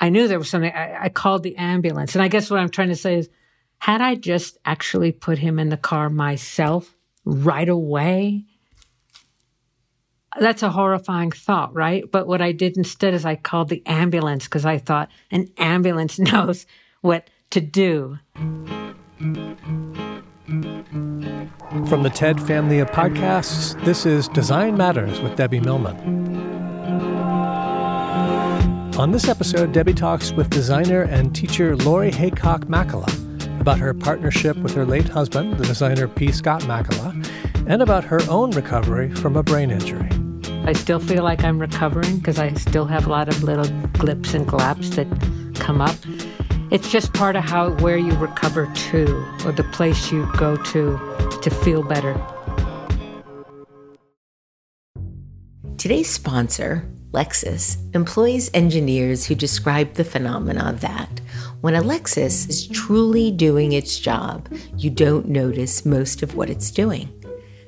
I knew there was something. I, I called the ambulance. And I guess what I'm trying to say is, had I just actually put him in the car myself right away, that's a horrifying thought, right? But what I did instead is I called the ambulance because I thought an ambulance knows what to do. From the TED family of podcasts, this is Design Matters with Debbie Millman. On this episode, Debbie talks with designer and teacher Laurie Haycock Makela about her partnership with her late husband, the designer P. Scott Makela, and about her own recovery from a brain injury. I still feel like I'm recovering because I still have a lot of little glips and glaps that come up. It's just part of how where you recover to or the place you go to to feel better. Today's sponsor, Lexus, employs engineers who describe the phenomena that when a Lexus is truly doing its job, you don't notice most of what it's doing.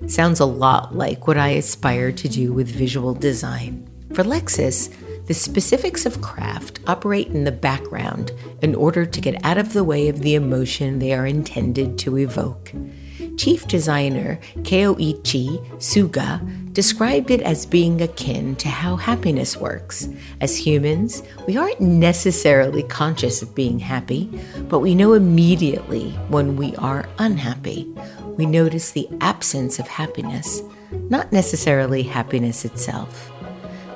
Sounds a lot like what I aspire to do with visual design. For Lexus, the specifics of craft operate in the background in order to get out of the way of the emotion they are intended to evoke. Chief designer Koichi Suga described it as being akin to how happiness works. As humans, we aren't necessarily conscious of being happy, but we know immediately when we are unhappy. We notice the absence of happiness, not necessarily happiness itself.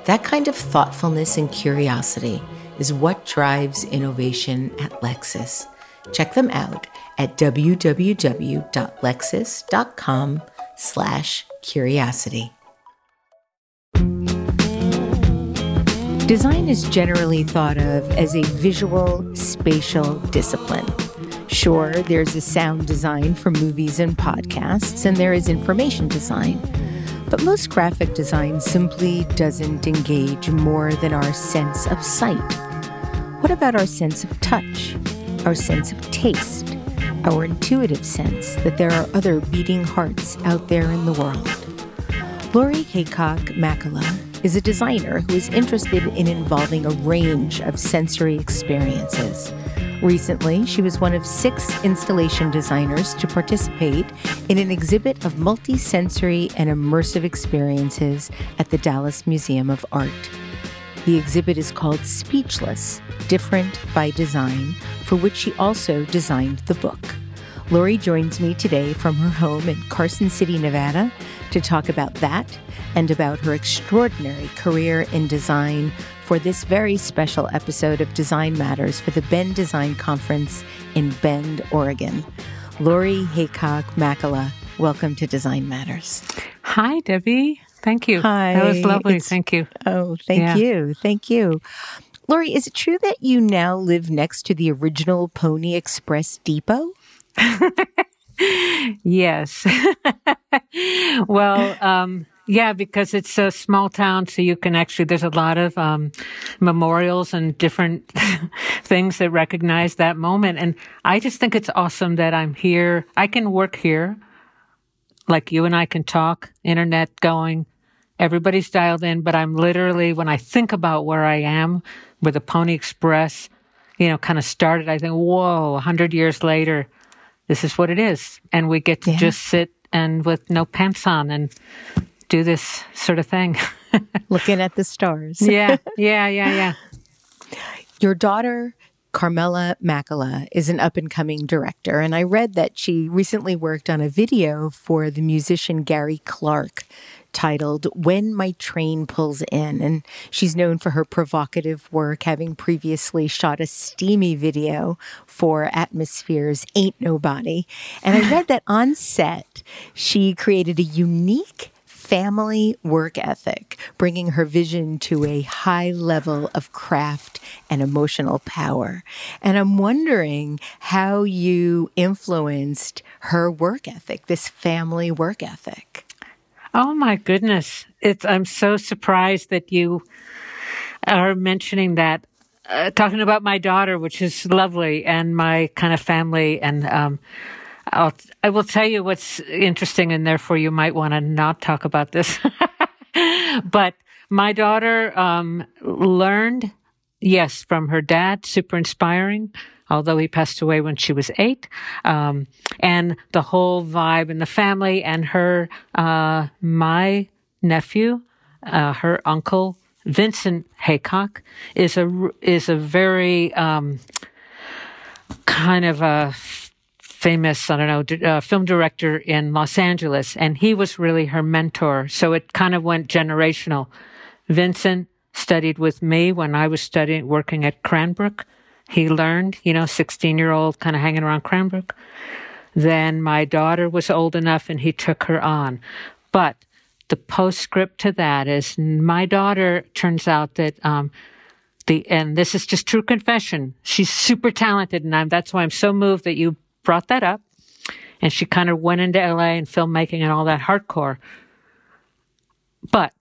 That kind of thoughtfulness and curiosity is what drives innovation at Lexus. Check them out at www.lexus.com slash curiosity. Design is generally thought of as a visual spatial discipline. Sure, there's a sound design for movies and podcasts, and there is information design. But most graphic design simply doesn't engage more than our sense of sight. What about our sense of touch, our sense of taste, our intuitive sense that there are other beating hearts out there in the world? Laurie Haycock Makela is a designer who is interested in involving a range of sensory experiences. Recently, she was one of six installation designers to participate in an exhibit of multisensory and immersive experiences at the Dallas Museum of Art. The exhibit is called Speechless Different by Design, for which she also designed the book. Laurie joins me today from her home in Carson City, Nevada, to talk about that and about her extraordinary career in design for this very special episode of Design Matters for the Bend Design Conference in Bend, Oregon. Laurie Haycock Makela, welcome to Design Matters. Hi, Debbie. Thank you. Hi. That was lovely. It's- Thank you. Oh, thank Yeah. you. Thank you. Laurie, is it true that you now live next to the original Pony Express depot? Yes. well, um, yeah, because it's a small town, so you can actually, there's a lot of um, memorials and different things that recognize that moment. And I just think it's awesome that I'm here. I can work here, like you and I can talk, internet going, everybody's dialed in, but I'm literally, when I think about where I am, with the Pony Express, you know, kind of started, I think, whoa, hundred years later, this is what it is. And we get to Yeah. just sit and with no pants on and do this sort of thing. Looking at the stars. yeah, yeah, yeah, yeah. Your daughter, Carmela Makela, is an up and coming director, and I read that she recently worked on a video for the musician Gary Clark titled When My Train Pulls In. And she's known for her provocative work, having previously shot a steamy video for Atmosphere's Ain't Nobody. And I read that on set, she created a unique family work ethic, bringing her vision to a high level of craft and emotional power. And I'm wondering how you influenced her work ethic, this family work ethic. Oh my goodness. It's, I'm so surprised that you are mentioning that, uh, talking about my daughter, which is lovely and my kind of family. And, um, I'll, I will tell you what's interesting and therefore you might want to not talk about this. but my daughter, um, learned yes, from her dad, super inspiring. Although he passed away when she was eight, um, and the whole vibe in the family, and her, uh, my nephew, uh, her uncle Vincent Haycock is a is a very um, kind of a famous, I don't know, uh, film director in Los Angeles, and he was really her mentor. So it kind of went generational. Vincent studied with me when I was studying, working at Cranbrook. He learned, you know, 16 year old kind of hanging around Cranbrook. Then my daughter was old enough and he took her on. But the postscript to that is my daughter turns out that, um, the, and this is just true confession. She's super talented and I'm, that's why I'm so moved that you brought that up. And she kind of went into LA and filmmaking and all that hardcore. But,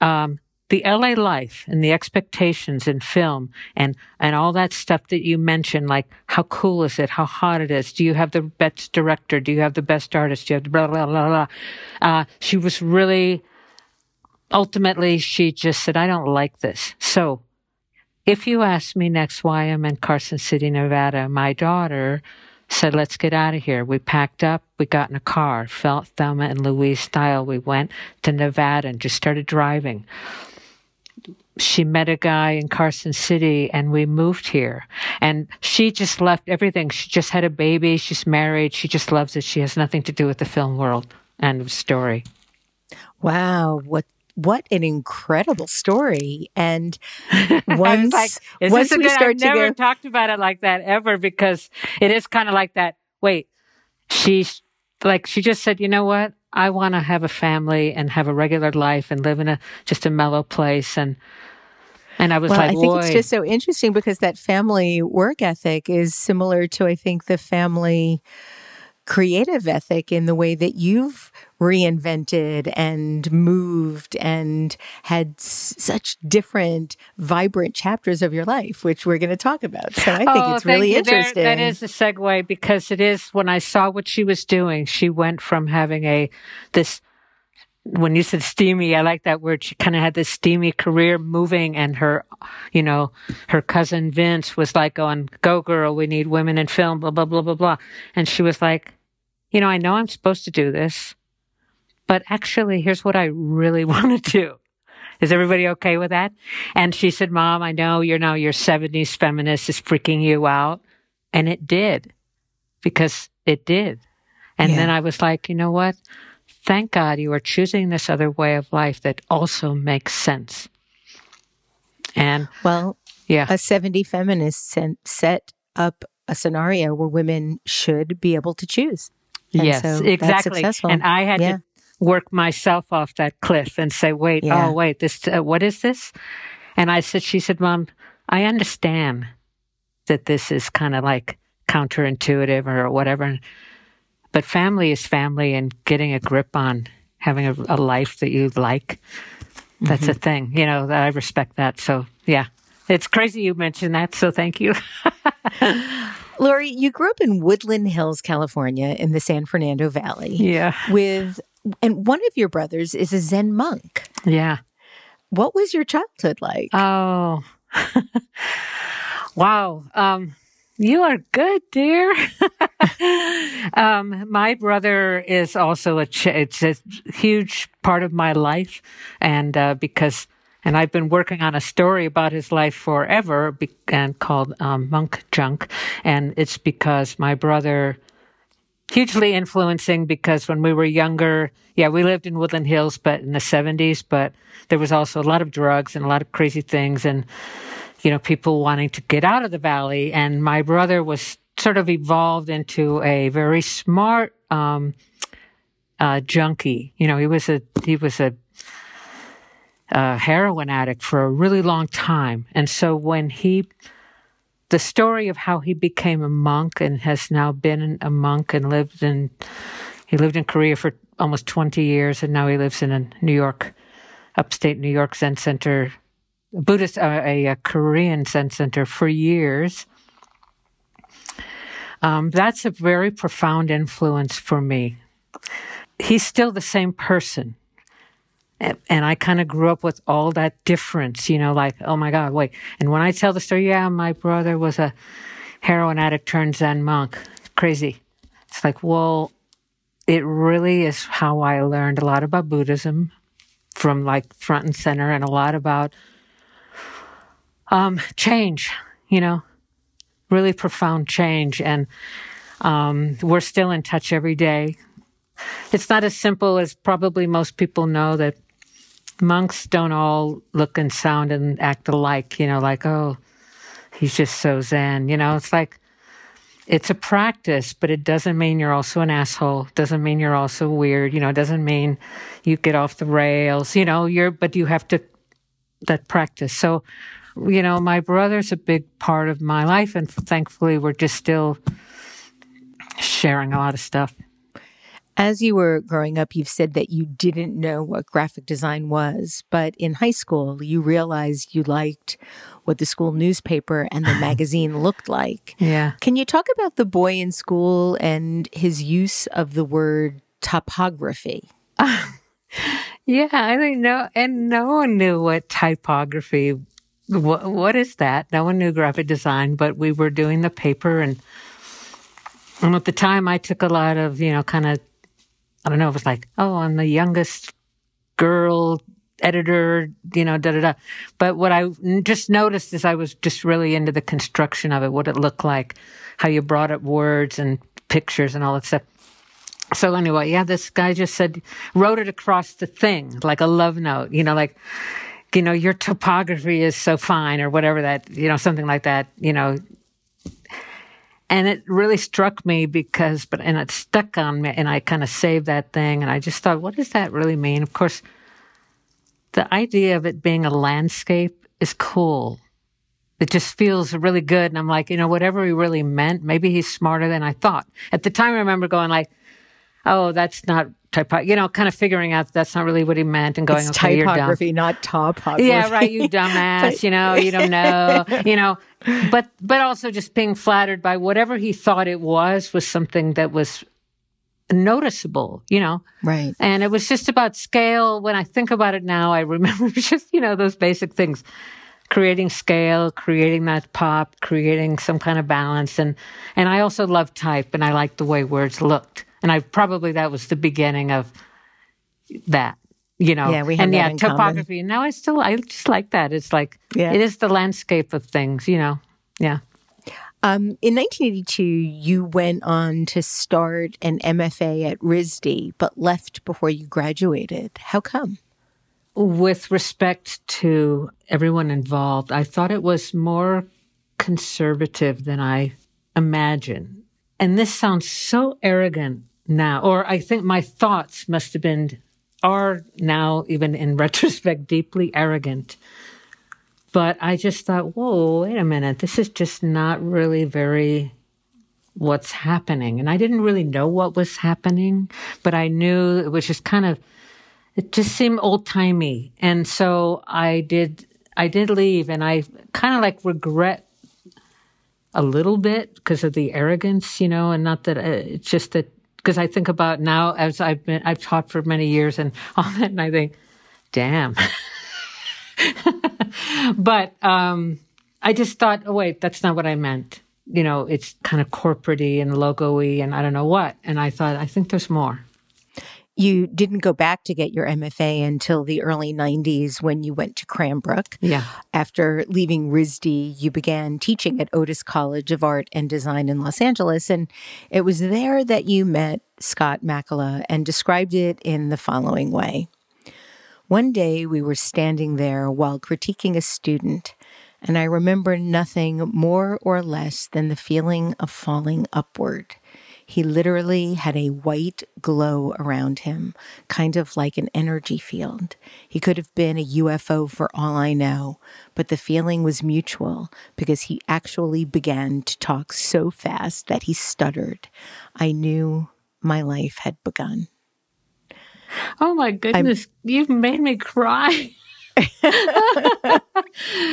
um, the LA life and the expectations in film and, and all that stuff that you mentioned, like how cool is it? How hot it is? Do you have the best director? Do you have the best artist? Do you have the blah, blah, blah, blah. Uh, she was really, ultimately, she just said, I don't like this. So if you ask me next why I'm in Carson City, Nevada, my daughter said, let's get out of here. We packed up. We got in a car, felt Thelma and Louise style. We went to Nevada and just started driving. She met a guy in Carson City and we moved here. And she just left everything. She just had a baby. She's married. She just loves it. She has nothing to do with the film world. End of story. Wow. What what an incredible story. And once, like, once we start I've to never go, talked about it like that ever because it is kind of like that. Wait, she's like, she just said, you know what? I want to have a family and have a regular life and live in a, just a mellow place. And, and I was well, like, I think Boy. it's just so interesting because that family work ethic is similar to, I think, the family creative ethic in the way that you've reinvented and moved and had s- such different vibrant chapters of your life which we're going to talk about so i think Oh, it's really you. There- interesting that is a segue because it is when I saw what she was doing, she went from having a this when you said steamy, I like that word. She kind of had this steamy career moving and her, you know, her cousin Vince was like going, go girl, we need women in film, blah, blah, blah, blah, blah. And she was like, you know, I know I'm supposed to do this, but actually here's what I really want to do. Is everybody okay with that? And she said, Mom, I know you're now your 70s feminist is freaking you out. And it did because it did. And Yeah. then I was like, you know what? Thank God you are choosing this other way of life that also makes sense. And well yeah, a 70 feminist sen- set up a scenario where women should be able to choose And yes, so exactly. And I had Yeah. to work myself off that cliff and say, wait, Yeah. oh, wait, this, uh, what is this? And I said, she said, Mom, I understand that this is kind of like counterintuitive or whatever. But family is family and getting a grip on having a, a life that you like. That's Mm-hmm. a thing, you know, I respect that. So yeah, it's crazy you mentioned that. So thank you. Laurie, you grew up in Woodland Hills, California, in the San Fernando Valley. yeah. With, and one of your brothers is a Zen monk. Yeah. What was your childhood like? Oh, wow. Um, you are good, dear. um, my brother is also a, ch- it's a huge part of my life. And, uh, because, and I've been working on a story about his life forever be- and called, um, Monk Junk. And it's because my brother, hugely influencing because when we were younger, yeah, we lived in Woodland Hills, but in the 70s, but there was also a lot of drugs and a lot of crazy things and, you know, people wanting to get out of the valley. And my brother was sort of evolved into a very smart, um, uh, junkie. You know, he was a, he was a, a heroin addict for a really long time. And so when he, the story of how he became a monk and has now been a monk and lived in he lived in Korea for almost 20 years and now he lives in a New York upstate New York Zen center Buddhist uh, a, a Korean Zen center for years. Um, that's a very profound influence for me. He's still the same person and I kind of grew up with all that difference, you know, like, oh my God, wait. And when I tell the story, yeah, my brother was a heroin addict turned Zen monk. Crazy. It's like, well, it really is how I learned a lot about Buddhism from like front and center and a lot about um, change, you know, really profound change. And um, we're still in touch every day. It's not as simple as probably most people know that monks don't all look and sound and act alike, you know, like, oh, he's just so zen. You know, it's like, it's a practice, but it doesn't mean you're also an asshole. Doesn't mean you're also weird. You know, it doesn't mean you get off the rails. You know, you're, but you have to, that practice. So, you know, my brother's a big part of my life, and thankfully, we're just still sharing a lot of stuff. As you were growing up, you've said that you didn't know what graphic design was, but in high school, you realized you liked what the school newspaper and the magazine looked like. Yeah. Can you talk about the boy in school and his use of the word topography? yeah, I think no, and no one knew what typography. What, what is that? No one knew graphic design, but we were doing the paper and and at the time, I took a lot of, you know, kind of I don't know, it was like, oh, I'm the youngest girl editor, you know, da da da. But what I just noticed is I was just really into the construction of it, what it looked like, how you brought up words and pictures and all that stuff. So anyway, yeah, this guy just said, wrote it across the thing, like a love note, you know, like, you know, your topography is so fine or whatever that, you know, something like that, you know, and it really struck me because, but, and it stuck on me and I kind of saved that thing. And I just thought, what does that really mean? Of course, the idea of it being a landscape is cool. It just feels really good. And I'm like, you know, whatever he really meant, maybe he's smarter than I thought. At the time, I remember going like, oh, that's not typo, you know, kind of figuring out that's not really what he meant and going, it's okay, typography, you're dumb. not topography. Yeah, right. You dumbass, you know, you don't know, you know, but but also just being flattered by whatever he thought it was was something that was noticeable, you know. Right. And it was just about scale. When I think about it now, I remember just, you know, those basic things. Creating scale, creating that pop, creating some kind of balance. And, and I also love type and I liked the way words looked. And I probably that was the beginning of that you know, yeah, we had and yeah, topography. Now I still, I just like that. It's like, yeah. it is the landscape of things, you know. Yeah. Um, in 1982, you went on to start an MFA at RISD, but left before you graduated. How come? With respect to everyone involved, I thought it was more conservative than I imagine And this sounds so arrogant now, or I think my thoughts must have been are now, even in retrospect, deeply arrogant. But I just thought, whoa, wait a minute, this is just not really very what's happening. And I didn't really know what was happening, but I knew it was just kind of, it just seemed old timey. And so I did, I did leave and I kind of like regret a little bit because of the arrogance, you know, and not that uh, it's just that because I think about now as I've been, I've taught for many years and all that, and I think, damn. but um, I just thought, oh wait, that's not what I meant. You know, it's kind of corporatey and logo-y and I don't know what. And I thought, I think there's more. You didn't go back to get your MFA until the early 90s when you went to Cranbrook. Yeah. After leaving RISD, you began teaching at Otis College of Art and Design in Los Angeles. And it was there that you met Scott Makela and described it in the following way. One day we were standing there while critiquing a student, and I remember nothing more or less than the feeling of falling upward. He literally had a white glow around him, kind of like an energy field. He could have been a UFO for all I know, but the feeling was mutual because he actually began to talk so fast that he stuttered. I knew my life had begun. Oh my goodness, I'm, you've made me cry.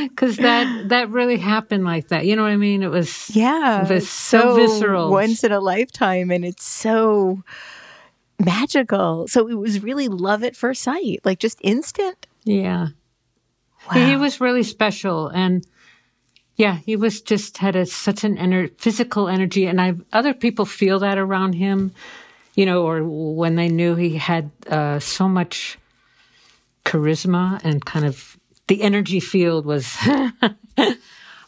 because that that really happened like that. You know what I mean? It was yeah, it was so, so visceral, once in a lifetime, and it's so magical. So it was really love at first sight, like just instant. Yeah. Wow. He was really special. And yeah, he was just had a, such an ener- physical energy. And I, other people feel that around him, you know, or when they knew he had uh, so much charisma and kind of the energy field was,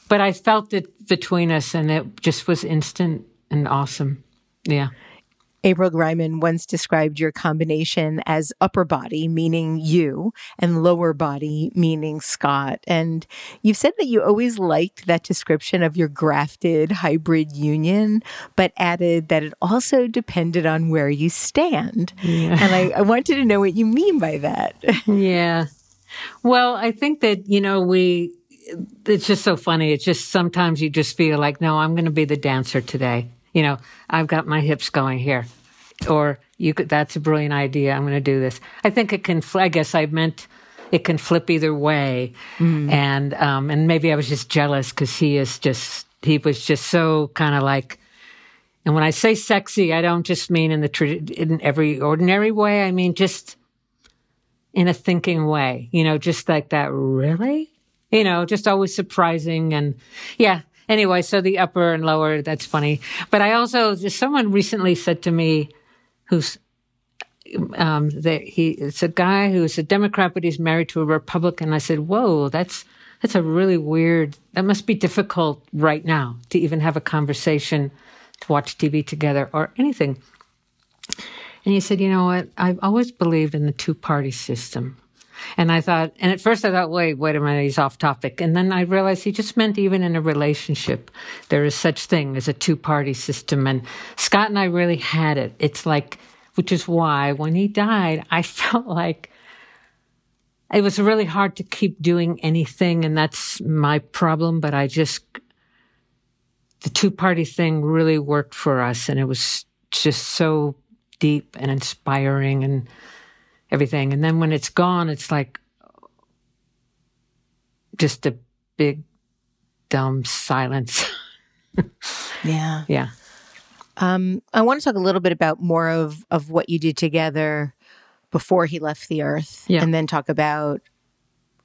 but I felt it between us and it just was instant and awesome. Yeah. April Greiman once described your combination as upper body, meaning you, and lower body, meaning Scott. And you've said that you always liked that description of your grafted hybrid union, but added that it also depended on where you stand. Yeah. And I, I wanted to know what you mean by that. yeah. Well, I think that, you know, we, it's just so funny. It's just sometimes you just feel like, no, I'm going to be the dancer today you know, I've got my hips going here. Or you could, that's a brilliant idea. I'm going to do this. I think it can, I guess I meant it can flip either way. Mm. And, um, and maybe I was just jealous because he is just, he was just so kind of like, and when I say sexy, I don't just mean in the, in every ordinary way. I mean just in a thinking way, you know, just like that. Really? You know, just always surprising. And yeah, anyway, so the upper and lower, that's funny. But I also, someone recently said to me, who's, um, he, it's a guy who's a Democrat, but he's married to a Republican. I said, whoa, that's, that's a really weird, that must be difficult right now to even have a conversation, to watch TV together or anything. And he said, you know what? I've always believed in the two party system. And I thought, and at first I thought, wait, wait a minute, he's off topic. And then I realized he just meant even in a relationship, there is such thing as a two party system. And Scott and I really had it. It's like, which is why when he died, I felt like it was really hard to keep doing anything. And that's my problem. But I just, the two party thing really worked for us. And it was just so deep and inspiring and, everything. And then when it's gone, it's like just a big, dumb silence. yeah. Yeah. Um, I want to talk a little bit about more of, of what you did together before he left the earth yeah. and then talk about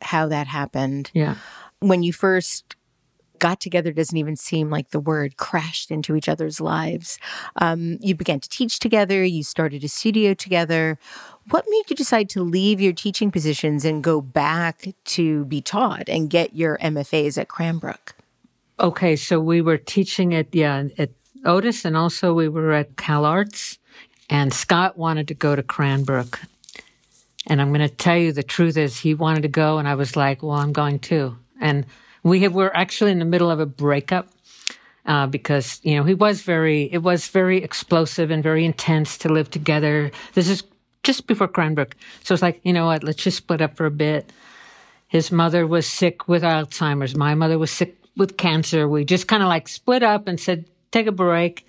how that happened. Yeah. When you first got together doesn't even seem like the word crashed into each other's lives. Um, you began to teach together, you started a studio together. What made you decide to leave your teaching positions and go back to be taught and get your MFAs at Cranbrook? Okay, so we were teaching at yeah at Otis, and also we were at Cal Arts. And Scott wanted to go to Cranbrook, and I'm going to tell you the truth is he wanted to go, and I was like, well, I'm going too. And we have, were actually in the middle of a breakup. Uh, because you know he was very it was very explosive and very intense to live together. This is just before Cranbrook, so it's like you know what, let's just split up for a bit. His mother was sick with Alzheimer's. My mother was sick with cancer. We just kind of like split up and said, take a break.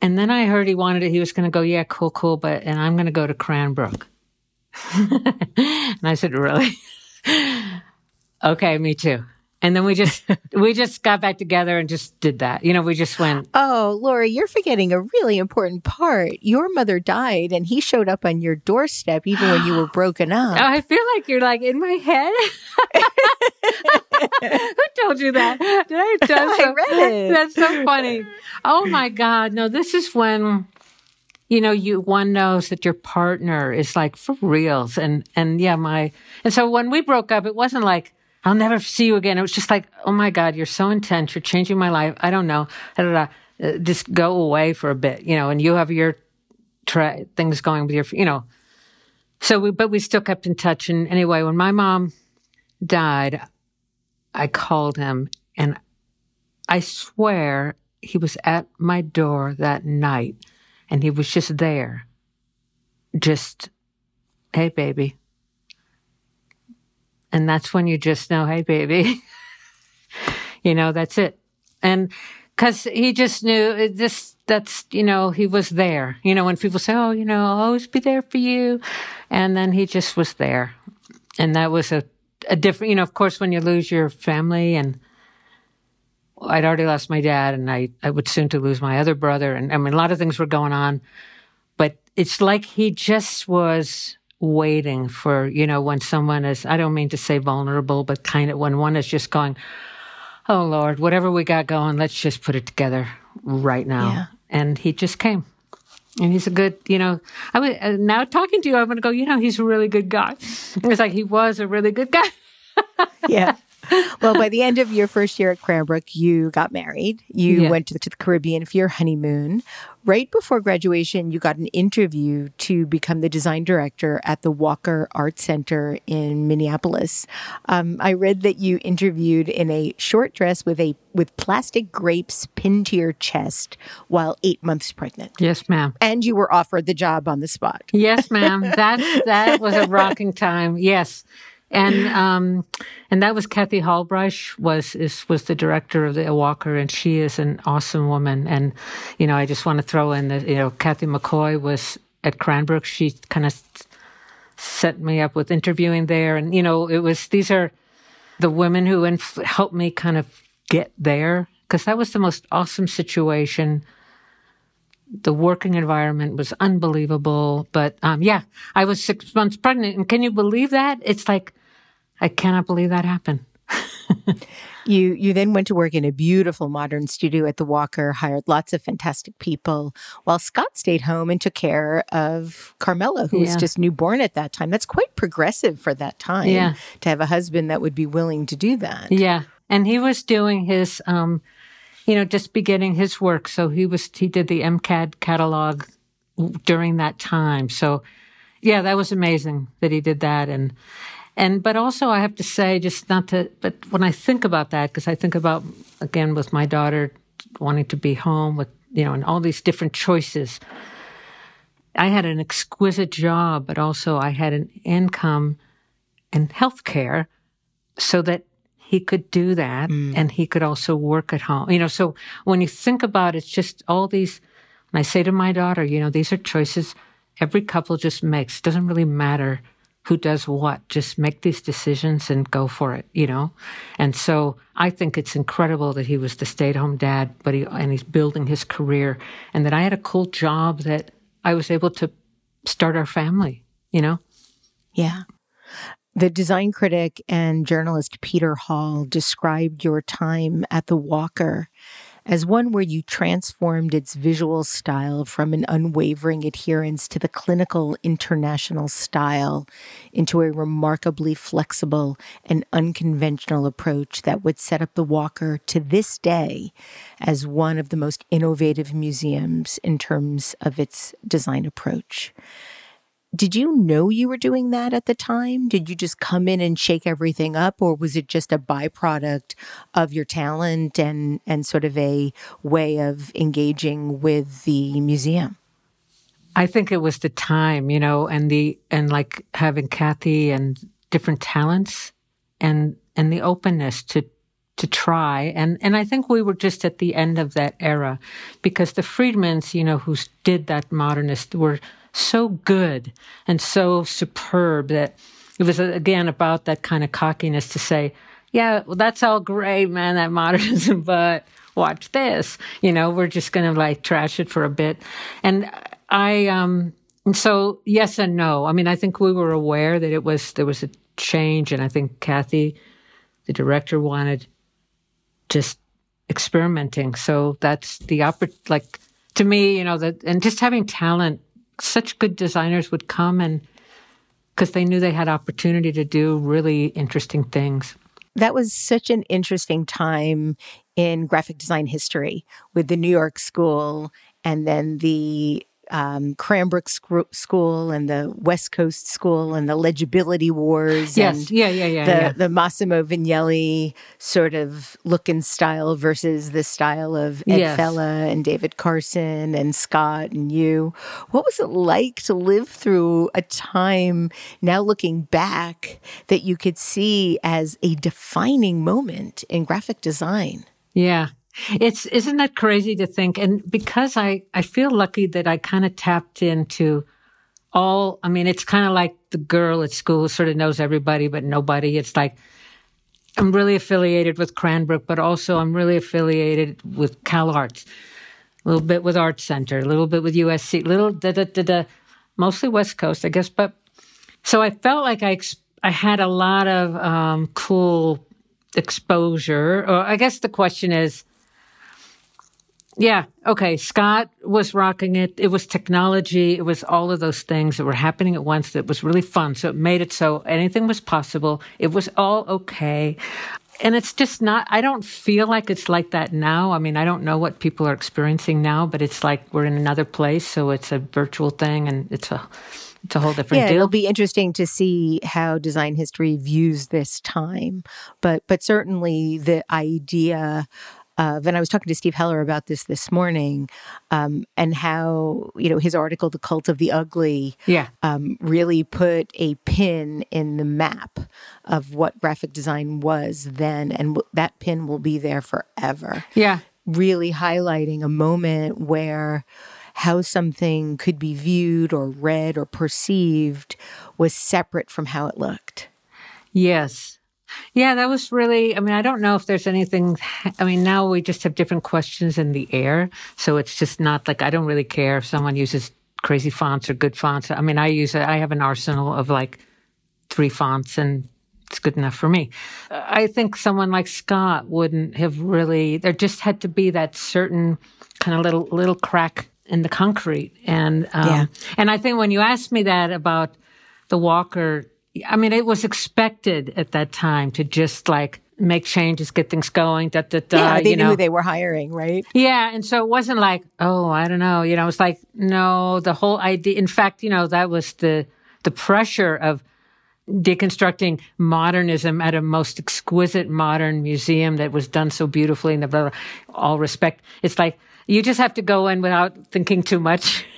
And then I heard he wanted it. He was going to go, yeah, cool, cool, but and I'm going to go to Cranbrook. and I said, really? Okay, me too. And then we just we just got back together and just did that. You know, we just went. Oh, Laurie, you're forgetting a really important part. Your mother died, and he showed up on your doorstep even when you were broken up. Oh, I feel like you're like in my head. Who told you that? Did I? That's so, I read it. That's so funny. Oh my God! No, this is when you know you one knows that your partner is like for reals, and and yeah, my and so when we broke up, it wasn't like I'll never see you again. It was just like, oh my God, you're so intense. You're changing my life. I don't know. Da, da, da. Uh, just go away for a bit, you know, and you have your tra- things going with your, you know. So we, but we still kept in touch. And anyway, when my mom died, I called him and I swear he was at my door that night and he was just there. Just, hey, baby, and that's when you just know, hey, baby, you know, that's it. And because he just knew uh, this, that's, you know, he was there. You know, when people say, oh, you know, I'll always be there for you. And then he just was there. And that was a, a different, you know, of course, when you lose your family and I'd already lost my dad and I, I would soon to lose my other brother. And I mean, a lot of things were going on, but it's like he just was waiting for, you know, when someone is, I don't mean to say vulnerable, but kind of when one is just going, oh Lord, whatever we got going, let's just put it together right now. Yeah. And he just came. And he's a good, you know, I would, uh, now talking to you, I'm going to go, you know, he's a really good guy. It's like he was a really good guy. yeah. Well, by the end of your first year at Cranbrook, you got married. You Yeah. went to the, to the Caribbean for your honeymoon. Right before graduation, you got an interview to become the design director at the Walker Art Center in Minneapolis. Um, I read that you interviewed in a short dress with a with plastic grapes pinned to your chest while eight months pregnant, Yes, ma'am. and you were offered the job on the spot. Yes, ma'am. That that was a rocking time. Yes, and um, and that was Kathy Halbreich was is was the director of the Walker, and she is an awesome woman. And you know, I just want to throw in that you know Kathy McCoy was at Cranbrook. She kind of set me up with interviewing there, and you know, it was these are the women who inf- helped me kind of get there because that was the most awesome situation the working environment was unbelievable. But um, yeah, I was six months pregnant, and can you believe that? It's like I cannot believe that happened. You you then went to work in a beautiful modern studio at the Walker, hired lots of fantastic people, while Scott stayed home and took care of Carmela, who was just newborn at that time. That's quite progressive for that time Yeah. to have a husband that would be willing to do that. Yeah, and he was doing his, um, you know, just beginning his work. So he was he did the MCAD catalog during that time. So yeah, that was amazing that he did that and. And but also I have to say, just not to. But when I think about that, because I think about again with my daughter wanting to be home with you know and all these different choices. I had an exquisite job, but also I had an income and health care so that he could do that mm. and he could also work at home. You know, so when you think about it, it's just all these, and I say to my daughter, you know, these are choices every couple just makes. Doesn't really matter who does what. Just make these decisions and go for it, you know? And so I think it's incredible that he was the stay at home dad, but he, and he's building his career and that I had a cool job that I was able to start our family, you know? Yeah. The design critic and journalist Peter Hall described your time at the Walker as one where you transformed its visual style from an unwavering adherence to the clinical international style into a remarkably flexible and unconventional approach that would set up the Walker to this day as one of the most innovative museums in terms of its design approach. Did you know you were doing that at the time? Did you just come in and shake everything up, or was it just a byproduct of your talent and, and sort of a way of engaging with the museum? I think it was the time, you know, and the and like having Kathy and different talents and and the openness to to try and and I think we were just at the end of that era because the Friedmans, you know, who did that modernist were so good and so superb that it was again about that kind of cockiness to say, yeah, well that's all great, man, that modernism, but watch this. You know, we're just going to like trash it for a bit. And I, um, and so yes and no. I mean, I think we were aware that it was, there was a change. And I think Kathy, the director, wanted just experimenting. So that's the oppor- like to me, you know, that, and just having talent, such good designers would come and, because they knew they had opportunity to do really interesting things. That was such an interesting time in graphic design history with the New York School and then the um, Cranbrook Sc- School and the West Coast School and the legibility wars. Yes, and yeah, yeah, yeah, the, yeah. the Massimo Vignelli sort of look and style versus the style of Ed Yes. Fella and David Carson and Scott and you. What was it like to live through a time now looking back that you could see as a defining moment in graphic design? Yeah. It's isn't that crazy to think and because I I feel lucky that I kind of tapped into all I mean it's kind of like the girl at school sort of knows everybody but nobody it's like I'm really affiliated with Cranbrook but also I'm really affiliated with Cal Arts a little bit with Art Center a little bit with USC little da da da da mostly West Coast, I guess. But so I felt like I I had a lot of um, cool exposure. Or I guess the question is, yeah, okay. Scott was rocking it. It was technology. It was all of those things that were happening at once. That was really fun. So it made it so anything was possible. It was all okay. And it's just not, I don't feel like it's like that now. I mean, I don't know what people are experiencing now, but it's like we're in another place. So it's a virtual thing and it's a, it's a whole different yeah, deal. It'll be interesting to see how design history views this time. But but certainly the idea of, and I was talking to Steve Heller about this this morning, um, and how you know his article, "The Cult of the Ugly," yeah, um, really put a pin in the map of what graphic design was then, and w- that pin will be there forever. Yeah, really highlighting a moment where how something could be viewed or read or perceived was separate from how it looked. Yes. Yeah, that was really, I mean, I don't know if there's anything, I mean, now we just have different questions in the air. So it's just not like, I don't really care if someone uses crazy fonts or good fonts. I mean, I use, I have an arsenal of like three fonts and it's good enough for me. I think someone like Scott wouldn't have really, there just had to be that certain kind of little, little crack in the concrete. And, um, yeah. and I think when you asked me that about the Walker, I mean, it was expected at that time to just like make changes, get things going. Da, da, da, yeah, they you knew know. they were hiring, right? Yeah, and so it wasn't like, oh, I don't know. You know, it's like no, the whole idea. In fact, you know, that was the the pressure of deconstructing modernism at a most exquisite modern museum that was done so beautifully and the all respect. It's like you just have to go in without thinking too much.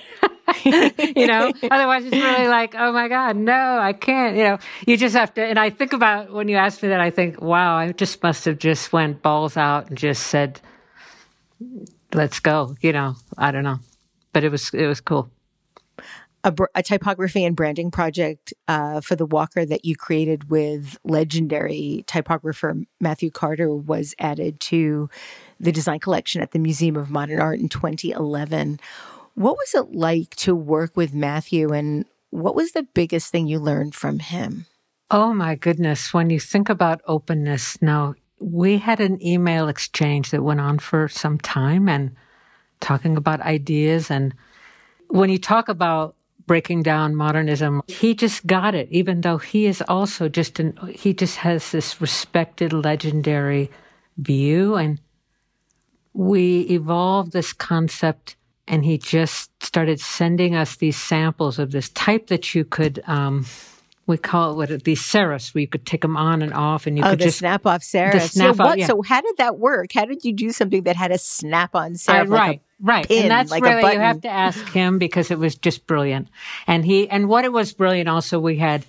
you know, otherwise it's really like, oh my God, no, I can't. You know, you just have to. And I think about when you ask me that, I think, wow, I just must have just went balls out and just said, let's go. You know, I don't know, but it was it was cool. A, a typography and branding project uh, for the Walker that you created with legendary typographer Matthew Carter was added to the design collection at the Museum of Modern Art in 2011. What was it like to work with Matthew and what was the biggest thing you learned from him? Oh my goodness. When you think about openness, now we had an email exchange that went on for some time and talking about ideas. And when you talk about breaking down modernism, he just got it, even though he is also just an, he just has this respected, legendary view. And we evolved this concept and he just started sending us these samples of this type that you could um, we call it what these serifs where you could take them on and off and you oh, could just snap off serifs. snap so, what, off, yeah. so how did that work? How did you do something that had a snap on serif? I, right, right, pin, and that's like really you have to ask him because it was just brilliant. And he and what it was brilliant. Also, we had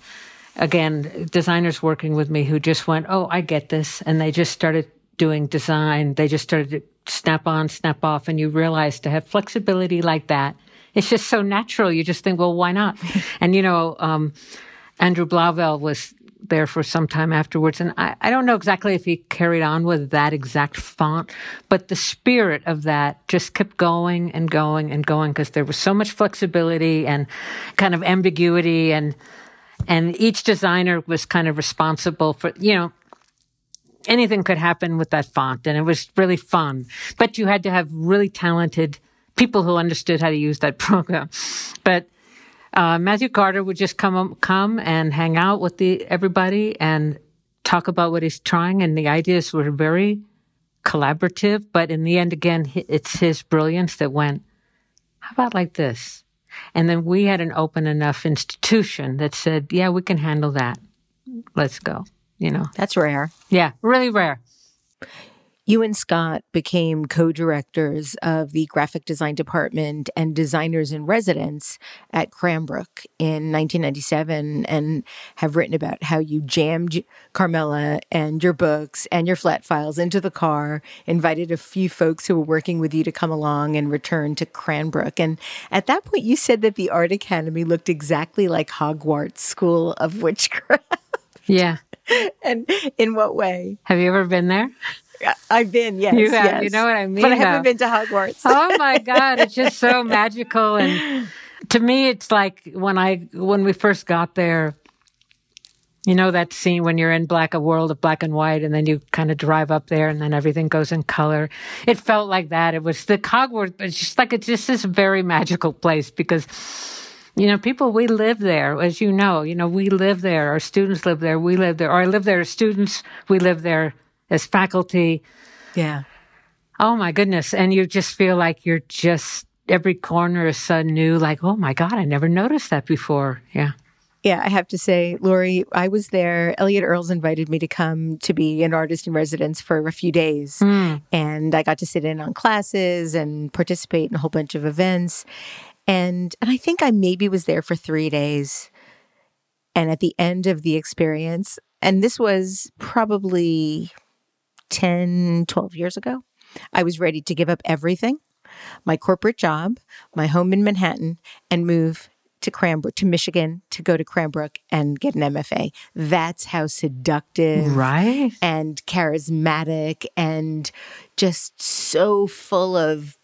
again designers working with me who just went, "Oh, I get this," and they just started doing design. They just started to snap on, snap off, and you realize to have flexibility like that, it's just so natural. You just think, well, why not? and you know, um, Andrew Blauvelt was there for some time afterwards, and I, I don't know exactly if he carried on with that exact font, but the spirit of that just kept going and going and going because there was so much flexibility and kind of ambiguity and and each designer was kind of responsible for you know anything could happen with that font and it was really fun. But you had to have really talented people who understood how to use that program. But uh, Matthew Carter would just come come and hang out with the everybody and talk about what he's trying and the ideas were very collaborative but in the end again it's his brilliance that went how about like this? And then we had an open enough institution that said yeah we can handle that. Let's go you know That's rare. yeah really rare You and Scott became co directors of the graphic design department and designers in residence at Cranbrook in 1997 and have written about how you jammed Carmela and your books and your flat files into the car, invited a few folks who were working with you to come along and return to Cranbrook. And at that point, you said that the Art Academy looked exactly like Hogwarts School of Witchcraft. yeah and in what way? have you ever been there I've been, yes. You have. yes. You know what I mean, But I haven't though. been to Hogwarts. oh my god it's just so magical and to me, it's like when I when we first got there. You know that scene when you're in black a world of black and white, and then you kind of drive up there, and then everything goes in color. It felt like that. It was the Hogwarts. It's just like it's just this very magical place because you know, people, we live there, as you know, you know, we live there. Our students live there. We live there. Or I live there as students. We live there as faculty. Yeah. Oh my goodness. And you just feel like you're just, every corner is so new, like, oh my God, I never noticed that before. Yeah. Yeah, I have to say, Laurie, I was there. Elliot Earls invited me to come to be an artist in residence for a few days. Mm. And I got to sit in on classes and participate in a whole bunch of events. And and I think I maybe was there for 3 days. And at the end of the experience, and this was probably 10, 12 years ago, I was ready to give up everything, my corporate job, my home in Manhattan, and move to Cranbrook, to Michigan, to go to Cranbrook and get an MFA. That's how seductive, right, and charismatic, and just so full of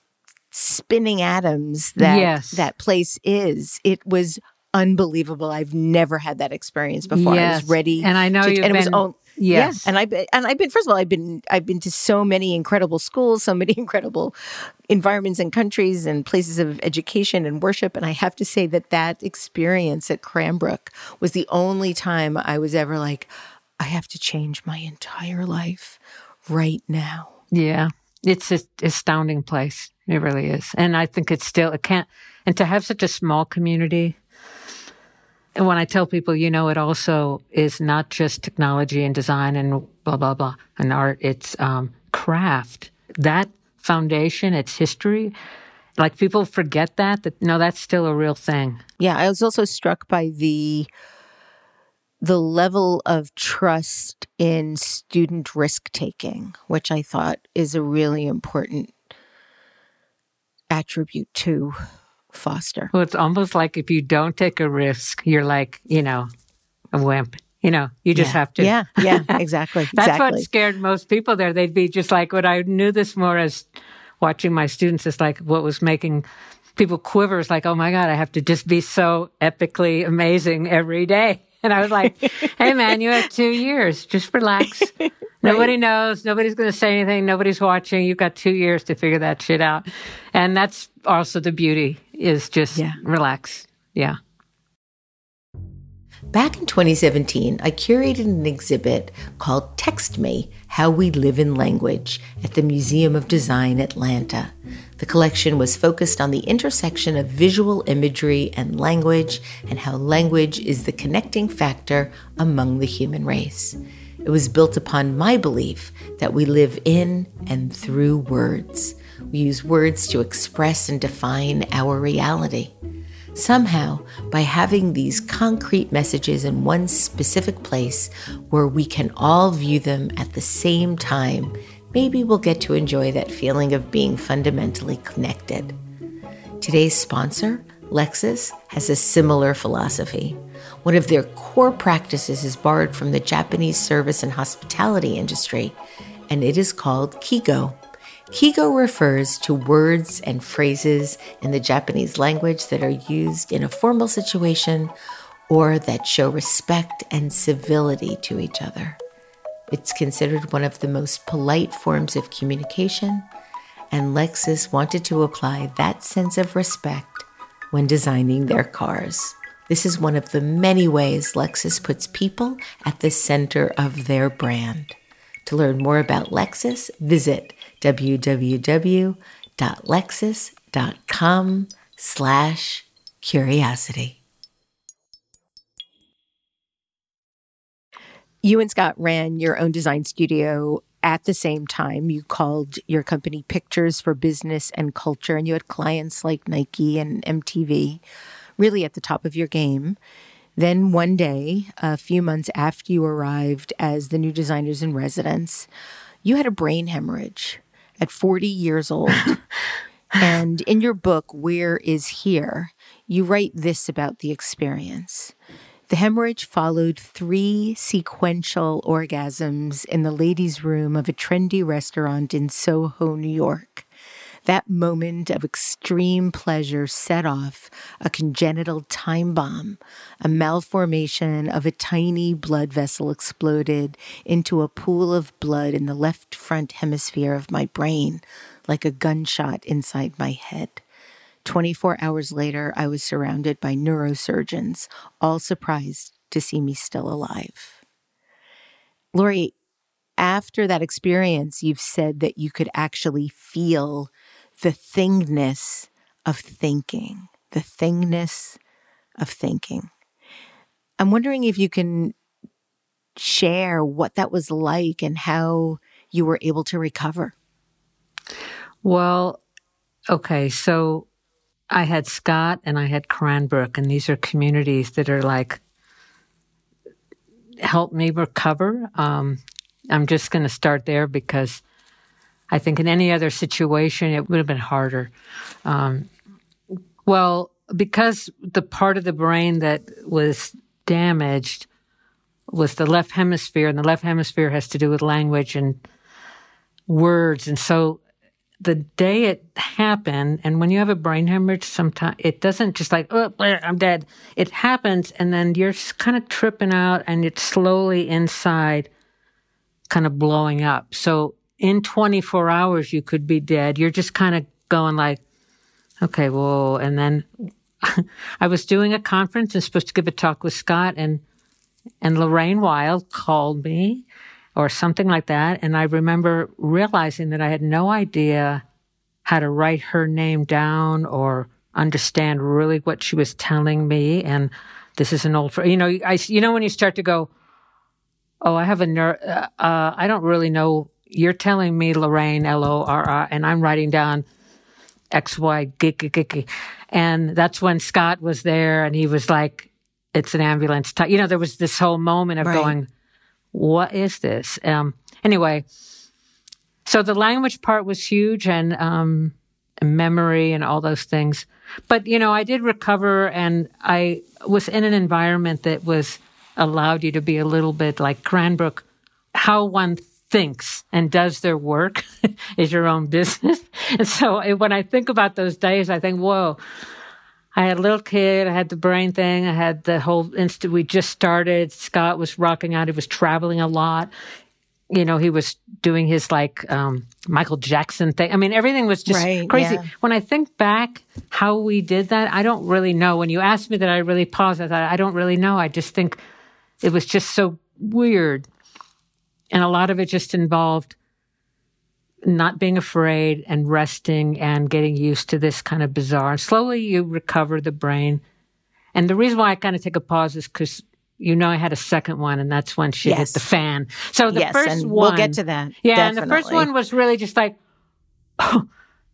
spinning atoms that yes. that place is. It was unbelievable. I've never had that experience before. Yes. I was ready, and I know to, you've and been. It was all, yes, yeah. and I've been, and I've been. First of all, I've been I've been to so many incredible schools, so many incredible environments and countries and places of education and worship. And I have to say that that experience at Cranbrook was the only time I was ever like, I have to change my entire life right now. Yeah, it's an astounding place. It really is. And I think it's still, it can't, and to have such a small community. And when I tell people, you know, it also is not just technology and design and blah, blah, blah, and art, it's um, craft. That foundation, its history, like people forget that, that no, that's still a real thing. Yeah. I was also struck by the, the level of trust in student risk taking, which I thought is a really important attribute to foster. Well, it's almost like if you don't take a risk, you're like, you know, a wimp. You know, you just yeah. have to. Yeah, yeah, exactly. That's exactly. what scared most people there. They'd be just like, what I knew this more as watching my students is like what was making people quiver is like, oh my God, I have to just be so epically amazing every day. And I was like, hey man, you have two years. Just relax. right. Nobody knows. Nobody's going to say anything. Nobody's watching. You've got two years to figure that shit out. And that's also the beauty is just yeah. relax. Yeah. Back in 2017, I curated an exhibit called Text Me How We Live in Language at the Museum of Design Atlanta. The collection was focused on the intersection of visual imagery and language and how language is the connecting factor among the human race. It was built upon my belief that we live in and through words. We use words to express and define our reality. Somehow, by having these concrete messages in one specific place where we can all view them at the same time, maybe we'll get to enjoy that feeling of being fundamentally connected. Today's sponsor, Lexus, has a similar philosophy. One of their core practices is borrowed from the Japanese service and hospitality industry, and it is called Keigo. Keigo refers to words and phrases in the Japanese language that are used in a formal situation or that show respect and civility to each other. It's considered one of the most polite forms of communication, and Lexus wanted to apply that sense of respect when designing their cars. This is one of the many ways Lexus puts people at the center of their brand. To learn more about Lexus, visit www.lexus.com slash curiosity. You and Scott ran your own design studio at the same time. You called your company Pictures for Business and Culture, and you had clients like Nike and MTV really at the top of your game. Then one day, a few months after you arrived as the new designers in residence, you had a brain hemorrhage at 40 years old. and in your book, Where is Here, you write this about the experience. The hemorrhage followed three sequential orgasms in the ladies' room of a trendy restaurant in Soho, New York. That moment of extreme pleasure set off a congenital time bomb. A malformation of a tiny blood vessel exploded into a pool of blood in the left front hemisphere of my brain, like a gunshot inside my head. 24 hours later, I was surrounded by neurosurgeons, all surprised to see me still alive. Laurie, after that experience, you've said that you could actually feel the thingness of thinking, the thingness of thinking. I'm wondering if you can share what that was like and how you were able to recover. Well, okay, so I had Scott and I had Cranbrook, and these are communities that are like help me recover. Um, I'm just going to start there because I think in any other situation, it would have been harder. Um, well, because the part of the brain that was damaged was the left hemisphere, and the left hemisphere has to do with language and words. And so the day it happened, and when you have a brain hemorrhage, sometimes it doesn't just like, oh, I'm dead. It happens, and then you're kind of tripping out, and it's slowly inside kind of blowing up. So in 24 hours you could be dead. You're just kind of going like, okay, well, and then I was doing a conference and supposed to give a talk with Scott and and Lorraine Wild called me or something like that. And I remember realizing that I had no idea how to write her name down or understand really what she was telling me. And this is an old, you know, I, you know, when you start to go, Oh, I have a ner- uh, uh, I don't really know you're telling me Lorraine L O R R, and I'm writing down X Y gicky gicky, and that's when Scott was there, and he was like, "It's an ambulance." T-. You know, there was this whole moment of right. going, "What is this?" Um, anyway, so the language part was huge, and um, memory and all those things. But you know, I did recover, and I was in an environment that was allowed you to be a little bit like Cranbrook. How one thinks and does their work is your own business. And so when I think about those days, I think, whoa, I had a little kid. I had the brain thing. I had the whole instant. We just started. Scott was rocking out. He was traveling a lot. You know, he was doing his like um, Michael Jackson thing. I mean, everything was just right, crazy. Yeah. When I think back how we did that, I don't really know. When you asked me that, I really paused. I thought, I don't really know. I just think it was just so weird and a lot of it just involved not being afraid and resting and getting used to this kind of bizarre. Slowly you recover the brain. And the reason why I kind of take a pause is because you know I had a second one, and that's when she yes. hit the fan. So the yes, first one, we'll get to that. Yeah, Definitely. and the first one was really just like, oh,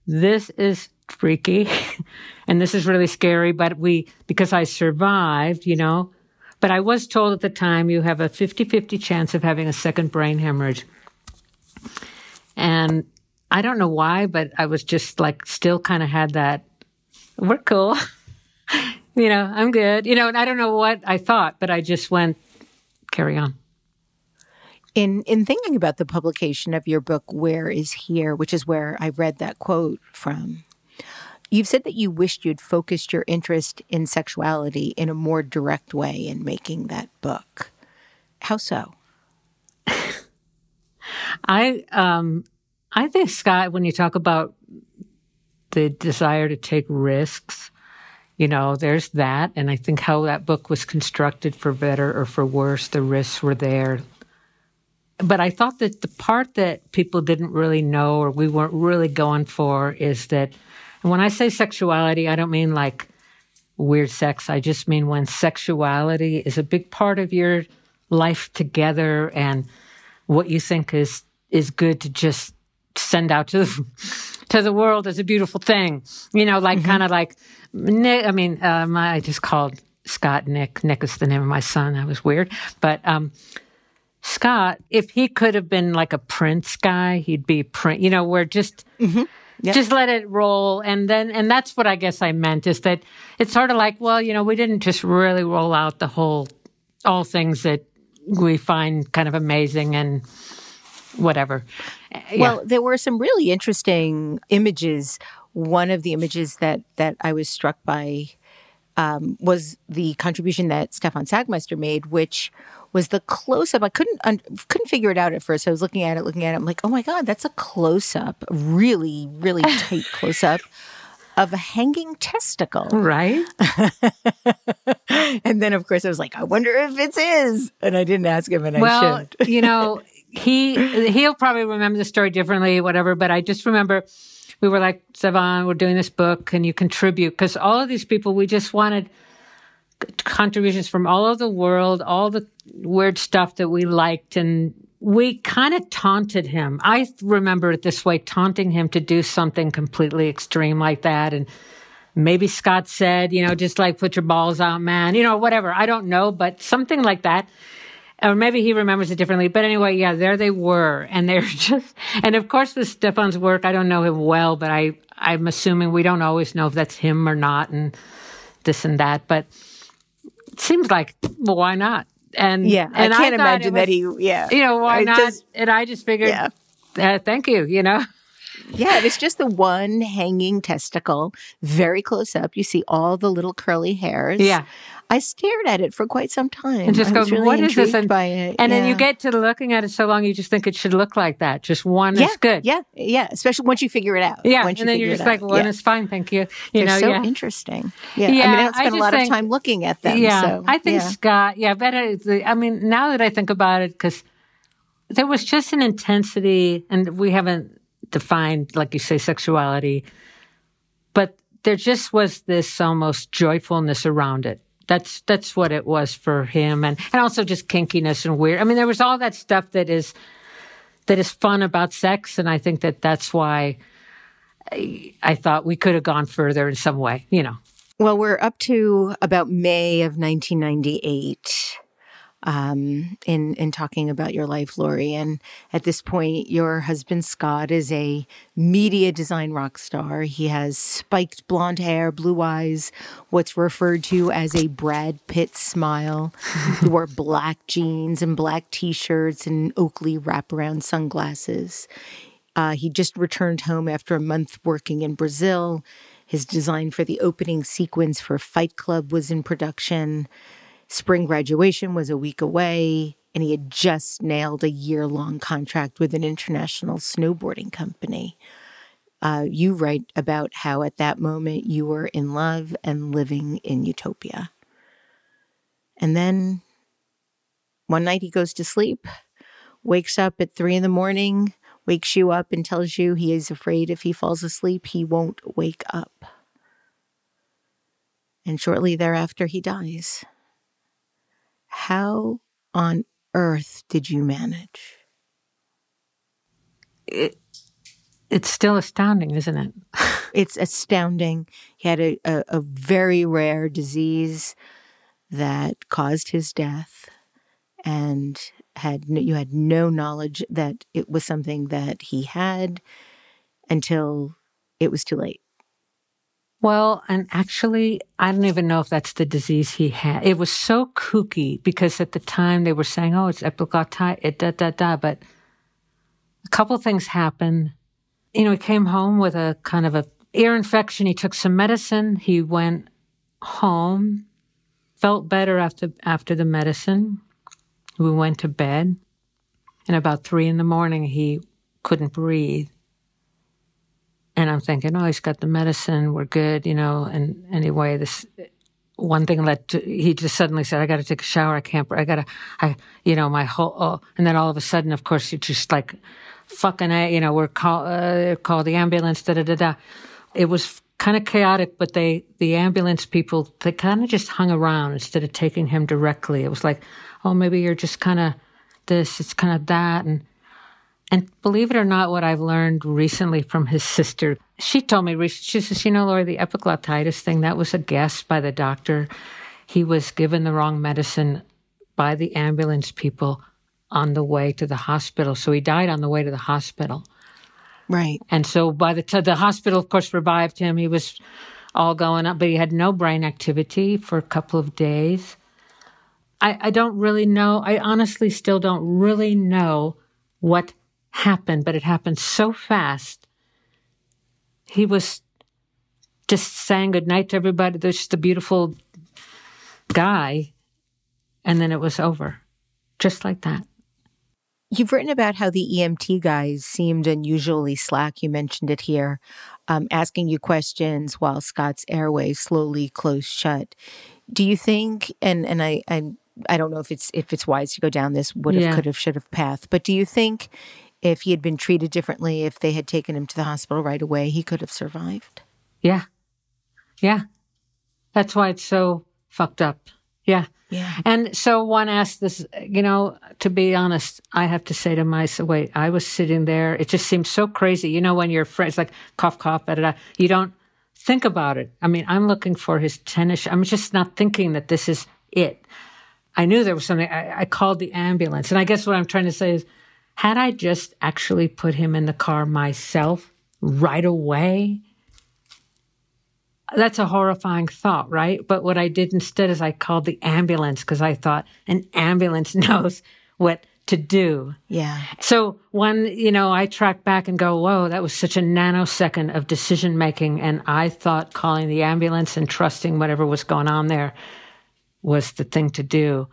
this is freaky, and this is really scary. But we, because I survived, you know, but I was told at the time you have a 50 50 chance of having a second brain hemorrhage. And I don't know why, but I was just like, still kind of had that, we're cool. you know, I'm good. You know, and I don't know what I thought, but I just went, carry on. In in thinking about the publication of your book, Where is Here, which is where I read that quote from, You've said that you wished you'd focused your interest in sexuality in a more direct way in making that book. How so? I um I think Scott, when you talk about the desire to take risks, you know, there's that. And I think how that book was constructed for better or for worse, the risks were there. But I thought that the part that people didn't really know or we weren't really going for is that and when I say sexuality, I don't mean like weird sex. I just mean when sexuality is a big part of your life together and what you think is is good to just send out to the, to the world as a beautiful thing. You know, like mm-hmm. kind of like Nick. I mean, uh, my, I just called Scott Nick. Nick is the name of my son. That was weird, but um, Scott, if he could have been like a Prince guy, he'd be Prince. You know, where just. Mm-hmm Yep. Just let it roll. And then, and that's what I guess I meant is that it's sort of like, well, you know, we didn't just really roll out the whole, all things that we find kind of amazing and whatever. Yeah. Well, there were some really interesting images. One of the images that that I was struck by um, was the contribution that Stefan Sagmeister made, which was the close up. I couldn't un- couldn't figure it out at first. I was looking at it, looking at it. I'm like, oh my god, that's a close up, really, really tight close up of a hanging testicle. right. and then, of course, I was like, I wonder if it's his, and I didn't ask him, and I well, should. you know, he he'll probably remember the story differently, whatever. But I just remember we were like, Stefan, we're doing this book. Can you contribute? Because all of these people, we just wanted contributions from all over the world, all the weird stuff that we liked. And we kind of taunted him. I remember it this way, taunting him to do something completely extreme like that. And maybe Scott said, you know, just like put your balls out, man, you know, whatever. I don't know, but something like that. Or maybe he remembers it differently. But anyway, yeah, there they were. And they're just, and of course with Stefan's work, I don't know him well, but I, I'm assuming we don't always know if that's him or not and this and that. But it seems like, well, why not? And yeah, and I can't thought imagine it that he. Yeah, you know, why I not? just- and I just figured, Yeah. uh, thank you, you know? Yeah, it's just the one hanging testicle, very close up. You see all the little curly hairs. Yeah. I stared at it for quite some time. And just I go, was really what is this? And, by it. and then you get to looking at it so long, you just think it should look like that. Just one yeah, is good. Yeah, yeah. Especially once you figure it out. Yeah. And then you're just like, one yeah. is fine. Thank you. You They're know, so yeah. interesting. Yeah, I mean, I don't spend a lot think- of time looking at them. Yeah, so, I think yeah. Scott. Yeah, better. I mean, now that I think about it, because there was just an intensity, and we haven't defined, like you say, sexuality, but there just was this almost joyfulness around it. That's that's what it was for him, and and also just kinkiness and weird. I mean, there was all that stuff that is that is fun about sex, and I think that that's why. I, I thought we could have gone further in some way, you know. Well, we're up to about May of 1998 um, in in talking about your life, Laurie. And at this point, your husband Scott is a media design rock star. He has spiked blonde hair, blue eyes, what's referred to as a Brad Pitt smile. he wore black jeans and black t-shirts and Oakley wraparound sunglasses. Uh, he just returned home after a month working in Brazil. His design for the opening sequence for Fight Club was in production. Spring graduation was a week away, and he had just nailed a year long contract with an international snowboarding company. Uh, you write about how at that moment you were in love and living in utopia. And then one night he goes to sleep, wakes up at three in the morning, wakes you up and tells you he is afraid if he falls asleep, he won't wake up. And shortly thereafter, he dies. How on earth did you manage? It, It's still astounding, isn't it? It's astounding. He had a, a, a very rare disease that caused his death, and had no, you had no knowledge that it was something that he had until it was too late. Well, and actually, I don't even know if that's the disease he had. It was so kooky because at the time they were saying, "Oh, it's epiglottitis," it da da da. But a couple things happened. You know, he came home with a kind of a ear infection. He took some medicine. He went home, felt better after after the medicine. We went to bed, and about three in the morning, he couldn't breathe. And I'm thinking, oh, he's got the medicine. We're good, you know. And anyway, this one thing led to, he just suddenly said, I got to take a shower. I can't, I got to, I, you know, my whole, oh. and then all of a sudden, of course, you just like, fucking, you know, we're call, uh, call the ambulance, da da da da. It was kind of chaotic, but they, the ambulance people, they kind of just hung around instead of taking him directly. It was like, oh, maybe you're just kind of this, it's kind of that. And, and believe it or not, what I've learned recently from his sister, she told me, recently, she says, you know, Laurie, the epiglottitis thing, that was a guess by the doctor. He was given the wrong medicine by the ambulance people on the way to the hospital. So he died on the way to the hospital. Right. And so by the time the hospital, of course, revived him, he was all going up, but he had no brain activity for a couple of days. I, I don't really know. I honestly still don't really know what happened, but it happened so fast. He was just saying goodnight to everybody. There's just a beautiful guy. And then it was over, just like that. You've written about how the EMT guys seemed unusually slack. You mentioned it here, um, asking you questions while Scott's airway slowly closed shut. Do you think? And and I I I don't know if it's if it's wise to go down this would have, Yeah. could have, should have path. But do you think if he had been treated differently, if they had taken him to the hospital right away, he could have survived? Yeah. Yeah. That's why it's so fucked up. Yeah. Yeah. And so one asked this, you know, to be honest, I have to say to myself, wait, I was sitting there. It just seems so crazy. You know, when your friends like cough, cough, da, da, da, you don't think about it. I mean, I'm looking for his tennis. I'm just not thinking that this is it. I knew there was something. I, I called the ambulance. And I guess what I'm trying to say is, had I just actually put him in the car myself right away, that's a horrifying thought, right? But what I did instead is I called the ambulance because I thought an ambulance knows what to do. Yeah. So when, you know, I track back and go, whoa, that was such a nanosecond of decision making. And I thought calling the ambulance and trusting whatever was going on there was the thing to do.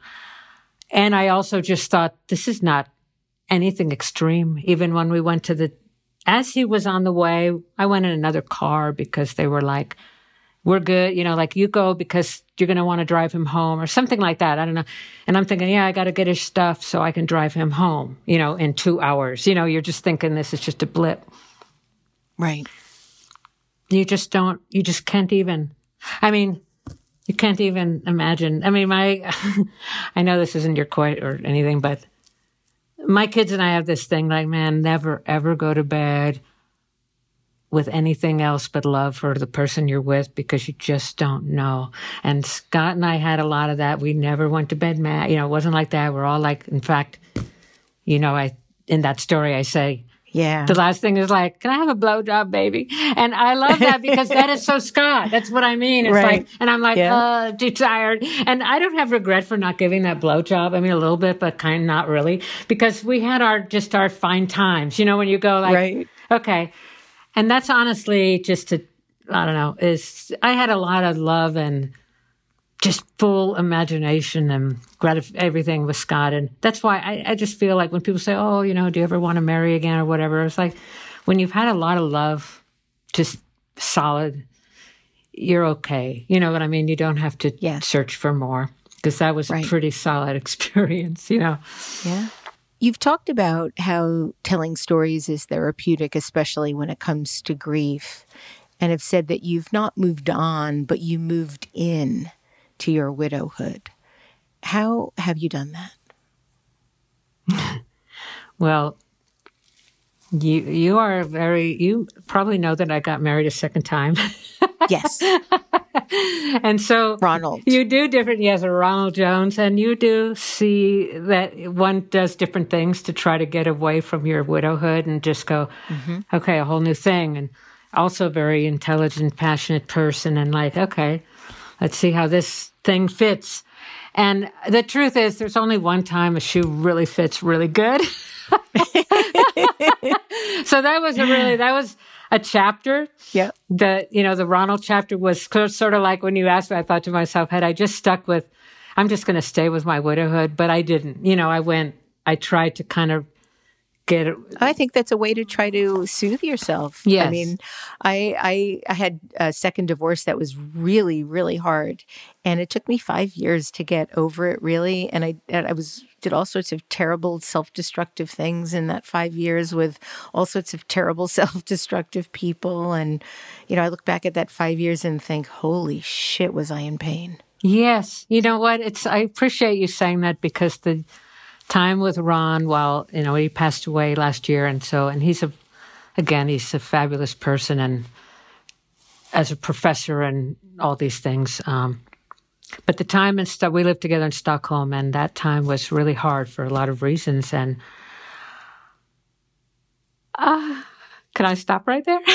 And I also just thought, this is not anything extreme. Even when we went to the, as he was on the way, I went in another car because they were like, we're good, you know, like you go because you're going to want to drive him home or something like that. I don't know. And I'm thinking, yeah, I got to get his stuff so I can drive him home, you know, in two hours. You know, you're just thinking this is just a blip. Right. You just don't, you just can't even, I mean, you can't even imagine. I mean, my, I know this isn't your quite or anything, but my kids and I have this thing like, man, never ever go to bed with anything else but love for the person you're with because you just don't know. And Scott and I had a lot of that. We never went to bed mad. You know, it wasn't like that. We're all like, in fact, you know, I, in that story, I say, Yeah. the last thing is like, can I have a blowjob, baby? And I love that because that is so Scott. That's what I mean. It's Right. like, and I'm like, Yeah. uh, too tired. And I don't have regret for not giving that blowjob. I mean, a little bit, but kind of not really because we had our, just our fine times, you know, when you go like, Right. okay. And that's honestly just to, I don't know, is I had a lot of love and just full imagination and gratif- everything with Scott. And that's why I, I just feel like when people say, oh, you know, do you ever want to marry again or whatever? It's like when you've had a lot of love, just solid, you're okay. You know what I mean? You don't have to Yes. search for more because that was Right. a pretty solid experience, you know? Yeah. You've talked about how telling stories is therapeutic, especially when it comes to grief, and have said that you've not moved on, but you moved in to your widowhood. How have you done that? Well, you you are very you probably know that I got married a second time. Yes, and so Ronald. you do different yes ronald jones and you do see that one does different things to try to get away from your widowhood and just go mm-hmm. okay a whole new thing and also very intelligent passionate person and like okay let's see how this thing fits and the truth is there's only one time a shoe really fits really good so that was a really that was a chapter Yeah. the you know the Ronald chapter was sort of like when you asked me, I thought to myself, had I just stuck with, I'm just going to stay with my widowhood, but I didn't. You know, I went, I tried to kind of get it. I think that's a way to try to soothe yourself. Yes. I mean, I, I I had a second divorce that was really really hard, and it took me five years to get over it. Really, and I and I was did all sorts of terrible self destructive things in that five years with all sorts of terrible self destructive people, and you know I look back at that five years and think, holy shit, was I in pain? Yes, you know what? It's I appreciate you saying that because the time with Ron, well, you know, he passed away last year, and so and he's a, again, he's a fabulous person and as a professor and all these things. Um, but the time and stuff we lived together in Stockholm, and that time was really hard for a lot of reasons. And uh, can I stop right there?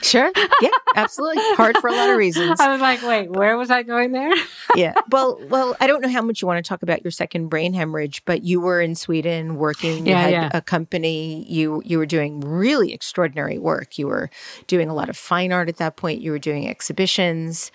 Sure. Yeah, absolutely. Hard for a lot of reasons. I was like, wait, where was I going there? yeah. Well, well, I don't know how much you want to talk about your second brain hemorrhage, but you were in Sweden working. You Yeah, had yeah. a company. You you were doing really extraordinary work. You were doing a lot of fine art at that point. You were doing exhibitions.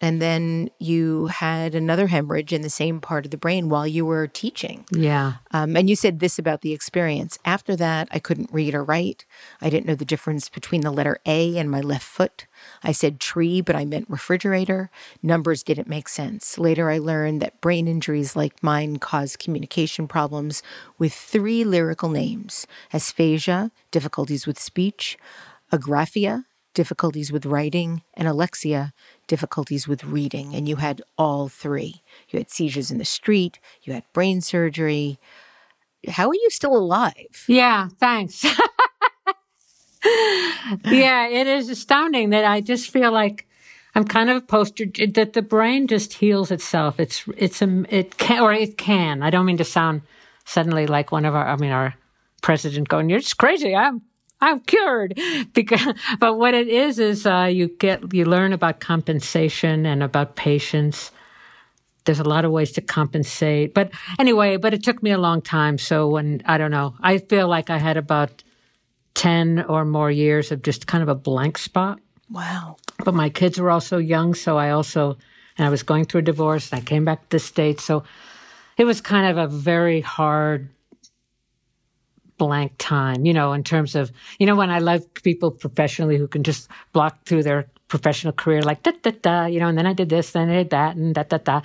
And then you had another hemorrhage in the same part of the brain while you were teaching. Yeah. Um, and you said this about the experience. After that, I couldn't read or write. I didn't know the difference between the letter A and my left foot. I said tree, but I meant refrigerator. Numbers didn't make sense. Later, I learned that brain injuries like mine cause communication problems with three lyrical names aphasia, difficulties with speech, agraphia, difficulties with writing, and alexia, difficulties with reading. And you had all three. You had seizures in the street, you had brain surgery. How are you still alive? Yeah, thanks. yeah, it is astounding that I just feel like I'm kind of a poster that the brain just heals itself. It's it's a it can or it can. I don't mean to sound suddenly like one of our I mean our president going, "You're just crazy." I'm I'm cured because but what it is is uh, you get you learn about compensation and about patience there's a lot of ways to compensate. But anyway, but it took me a long time. So when I don't know, I feel like I had about 10 or more years of just kind of a blank spot. Wow. But my kids were also young. So I also, and I was going through a divorce. I came back to the States. So it was kind of a very hard blank time, you know, in terms of, you know, when I love people professionally who can just block through their professional career like da da da, you know, and then I did this, then I did that, and da da da,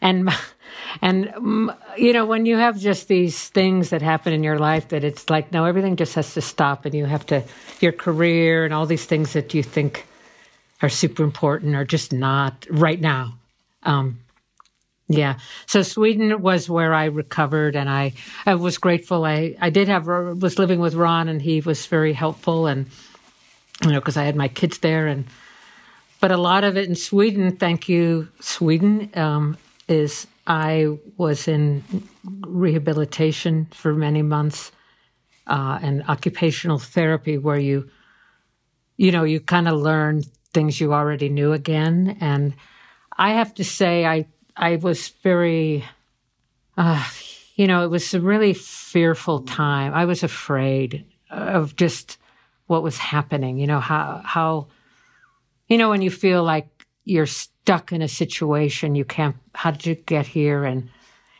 and and mm, you know, when you have just these things that happen in your life that it's like no, everything just has to stop, and you have to your career and all these things that you think are super important are just not right now. Um, yeah. So Sweden was where I recovered, and I, I was grateful. I, I did have was living with Ron, and he was very helpful, and you know because I had my kids there, and but a lot of it in Sweden. Thank you, Sweden. Um, is I was in rehabilitation for many months, uh, and occupational therapy, where you, you know, you kind of learn things you already knew again, and I have to say, I I was very, uh, you know, it was a really fearful time. I was afraid of just what was happening. You know how how, you know, when you feel like you're stuck in a situation, you can't. How did you get here? And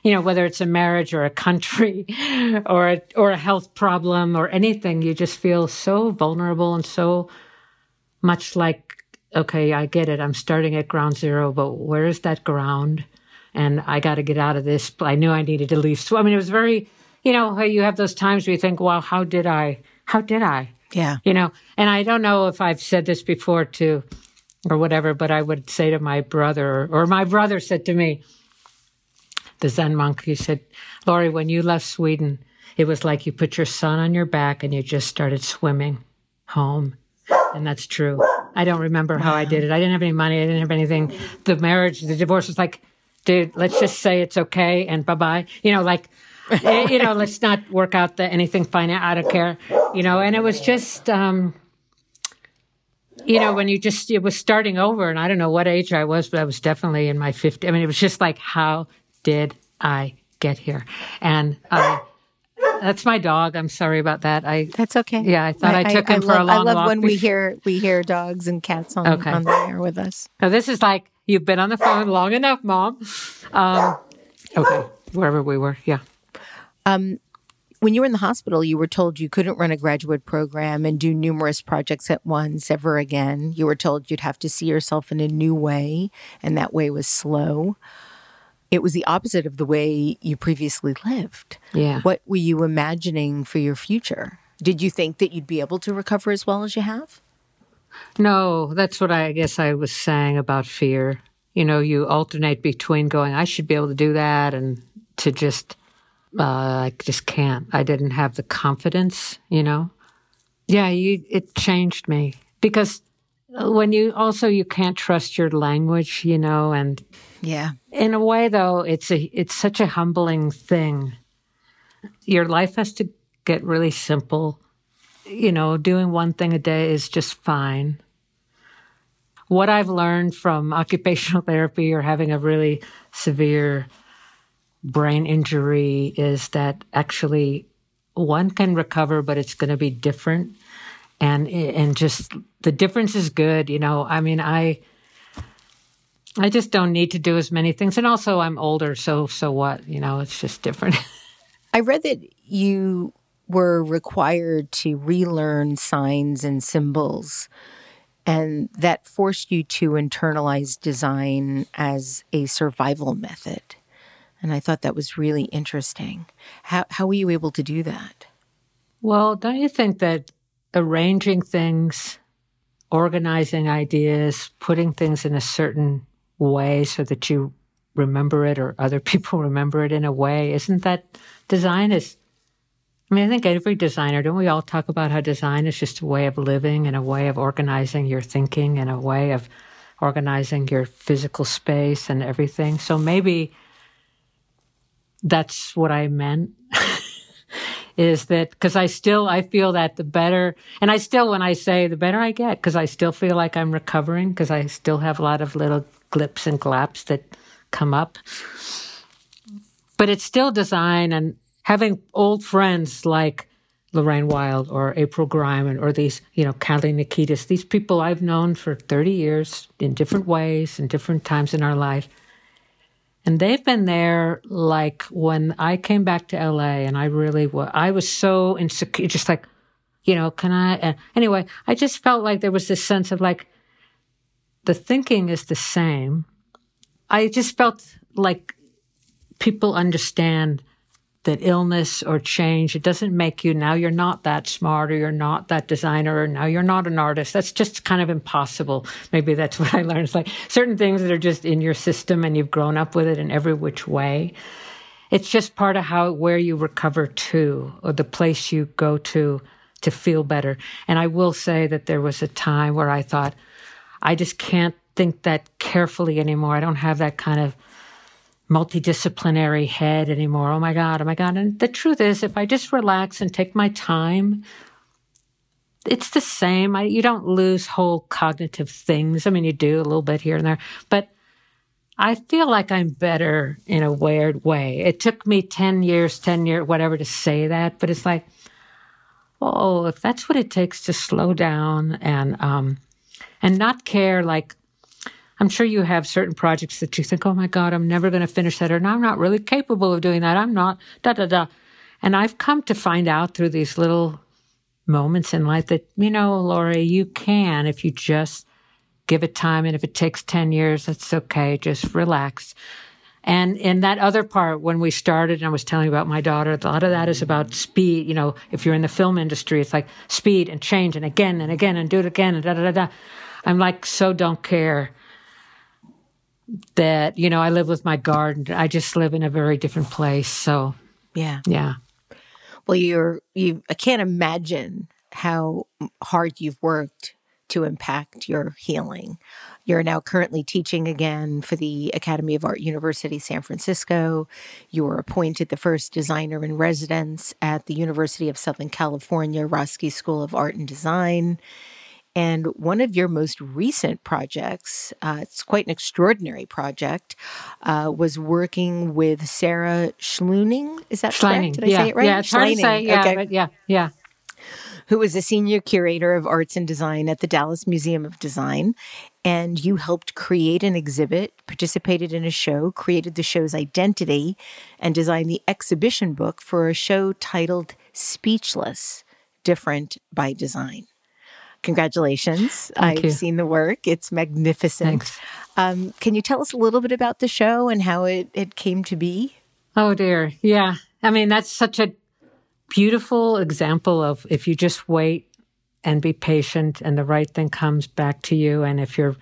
you know, whether it's a marriage or a country, or a, or a health problem or anything, you just feel so vulnerable and so much like okay, I get it. I'm starting at ground zero, but where is that ground? And I got to get out of this. I knew I needed to leave. So, I mean, it was very, you know, you have those times where you think, wow, how did I, how did I? Yeah. You know, and I don't know if I've said this before to, or whatever, but I would say to my brother, or my brother said to me, the Zen monk, he said, Laurie, when you left Sweden, it was like you put your son on your back and you just started swimming home. And that's true. I don't remember how I did it. I didn't have any money. I didn't have anything. The marriage, the divorce was like, dude, let's just say it's okay and bye bye. You know, like, you know, let's not work out the anything fine. I don't care. You know, and it was just, um, you know, when you just, it was starting over and I don't know what age I was, but I was definitely in my 50s. I mean, it was just like, how did I get here? And, uh, that's my dog. I'm sorry about that. I That's okay. Yeah, I thought I took him for love, a long walk. I love walk when we hear we hear dogs and cats on, Okay. on the air with us. Now this is like you've been on the phone long enough, Mom. Um, okay, wherever we were, yeah. Um, When you were in the hospital, you were told you couldn't run a graduate program and do numerous projects at once ever again. You were told you'd have to see yourself in a new way, and that way was slow. It was the opposite of the way you previously lived. Yeah. What were you imagining for your future? Did you think that you'd be able to recover as well as you have? No, that's what I guess I was saying about fear. You know, you alternate between going, I should be able to do that, and to just, uh, I just can't. I didn't have the confidence. You know. Yeah, you. It changed me because when you also you can't trust your language. You know, and Yeah. in a way though it's a it's such a humbling thing your life has to get really simple you know, doing one thing a day is just fine. What I've learned from occupational therapy or having a really severe brain injury is that actually one can recover, but it's going to be different. And, and just the difference is good. You know, I mean, I, I just don't need to do as many things. And also I'm older. So, so what, you know, it's just different. I read that you were required to relearn signs and symbols and that forced you to internalize design as a survival method. And I thought that was really interesting. How, how were you able to do that? Well, don't you think that arranging things, organizing ideas, putting things in a certain way so that you remember it or other people remember it in a way, isn't that design is I mean, I think every designer, don't we all talk about how design is just a way of living and a way of organizing your thinking and a way of organizing your physical space and everything. So maybe that's what I meant. is that because I still I feel that the better and I still when I say the better I get because I still feel like I'm recovering because I still have a lot of little glips and glaps that come up. But it's still design and having old friends like Lorraine Wild or April Greiman or these, you know, Kali Nikitas, these people I've known for 30 years in different ways and different times in our life. And they've been there like when I came back to LA and I really was, I was so insecure, just like, you know, can I, uh, anyway, I just felt like there was this sense of like, the thinking is the same. I just felt like people understand that illness or change, it doesn't make you now you're not that smart or you're not that designer or now you're not an artist. That's just kind of impossible. Maybe that's what I learned. It's like certain things that are just in your system and you've grown up with it in every which way. It's just part of how, where you recover to or the place you go to to feel better. And I will say that there was a time where I thought, I just can't think that carefully anymore. I don't have that kind of multidisciplinary head anymore. Oh my God, oh my God. And the truth is, if I just relax and take my time, it's the same. I, you don't lose whole cognitive things. I mean, you do a little bit here and there, but I feel like I'm better in a weird way. It took me 10 years, 10 years, whatever to say that, but it's like, oh, if that's what it takes to slow down and, um, and not care like I'm sure you have certain projects that you think, oh my God, I'm never going to finish that, or no, I'm not really capable of doing that. I'm not, da da da. And I've come to find out through these little moments in life that, you know, Laurie, you can if you just give it time. And if it takes 10 years, that's okay. Just relax. And in that other part, when we started, and I was telling you about my daughter, a lot of that is about speed. You know, if you're in the film industry, it's like speed and change and again and again and do it again and da da da da. I'm like, so don't care that you know I live with my garden. I just live in a very different place. So yeah, yeah. Well, you're you. I can't imagine how hard you've worked to impact your healing. You're now currently teaching again for the Academy of Art University San Francisco. You were appointed the first designer in residence at the University of Southern California Roski School of Art and Design. And one of your most recent projects, uh, it's quite an extraordinary project, uh, was working with Sarah Schleuning. Is that Schleuning. correct? Did I yeah. say it right? Yeah, it's hard to say. Yeah, okay. yeah, yeah. Who was a senior curator of arts and design at the Dallas Museum of Design. And you helped create an exhibit, participated in a show, created the show's identity, and designed the exhibition book for a show titled Speechless Different by Design. Congratulations. Thank I've you. seen the work. It's magnificent. Um, can you tell us a little bit about the show and how it, it came to be? Oh dear. Yeah. I mean, that's such a beautiful example of if you just wait and be patient and the right thing comes back to you and if you're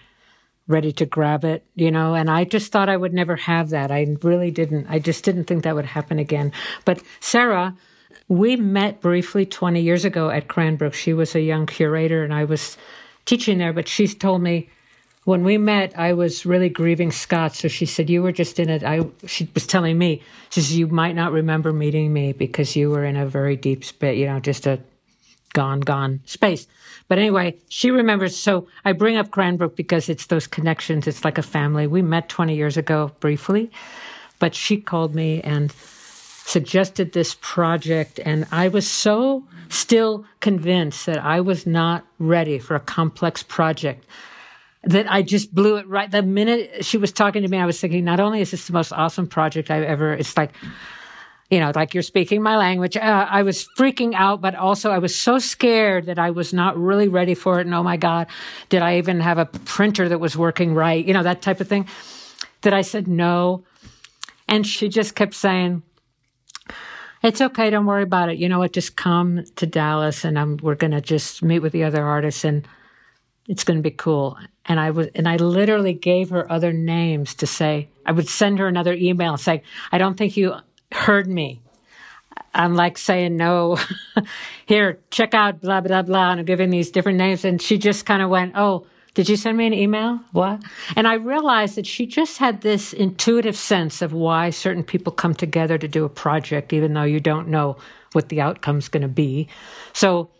ready to grab it, you know, and I just thought I would never have that. I really didn't. I just didn't think that would happen again. But Sarah, we met briefly 20 years ago at Cranbrook. She was a young curator and I was teaching there, but she told me when we met, I was really grieving Scott. So she said, You were just in it. I, she was telling me, she says, You might not remember meeting me because you were in a very deep spit, you know, just a gone, gone space. But anyway, she remembers. So I bring up Cranbrook because it's those connections. It's like a family. We met 20 years ago briefly, but she called me and suggested this project. And I was so still convinced that I was not ready for a complex project that I just blew it right. The minute she was talking to me, I was thinking, not only is this the most awesome project I've ever, it's like, you know, like you're speaking my language. Uh, I was freaking out, but also I was so scared that I was not really ready for it. And oh my God, did I even have a printer that was working right? You know, that type of thing. That I said no. And she just kept saying, it's okay. Don't worry about it. You know what? Just come to Dallas and I'm, we're going to just meet with the other artists and it's going to be cool. And I was, and I literally gave her other names to say, I would send her another email saying, I don't think you heard me. I'm like saying no. Here, check out blah blah blah, and I'm giving these different names, and she just kind of went, "Oh, did you send me an email? What?" And I realized that she just had this intuitive sense of why certain people come together to do a project, even though you don't know what the outcome's going to be. So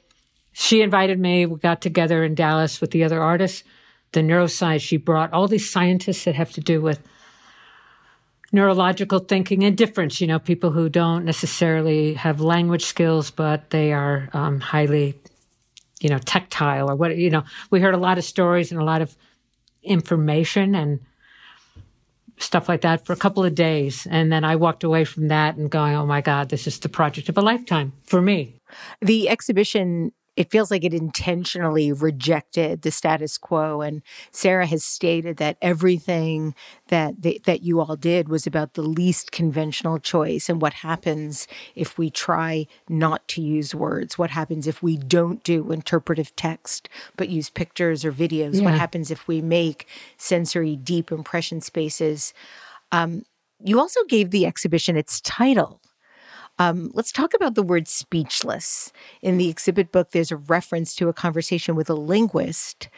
she invited me. We got together in Dallas with the other artists. The neuroscience she brought all these scientists that have to do with neurological thinking and difference. You know, people who don't necessarily have language skills, but they are um, highly, you know, tactile or what, you know, we heard a lot of stories and a lot of information and stuff like that for a couple of days. And then I walked away from that and going, oh my God, this is the project of a lifetime for me. The exhibition it feels like it intentionally rejected the status quo. And Sarah has stated that everything that they, that you all did was about the least conventional choice and what happens if we try not to use words. What happens if we don't do interpretive text but use pictures or videos? Yeah. What happens if we make sensory deep impression spaces? Um, you also gave the exhibition its title um, let's talk about the word speechless. In the exhibit book, there's a reference to a conversation with a linguist.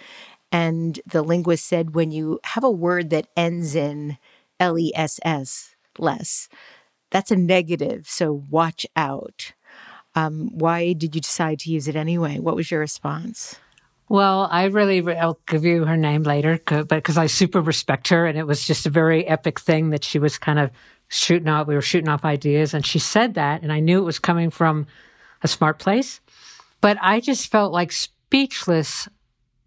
And the linguist said, when you have a word that ends in L E S S, less, that's a negative. So watch out. Um, why did you decide to use it anyway? What was your response? Well, I really, I'll give you her name later, but because I super respect her. And it was just a very epic thing that she was kind of shooting off, we were shooting off ideas. And she said that, and I knew it was coming from a smart place. But I just felt like speechless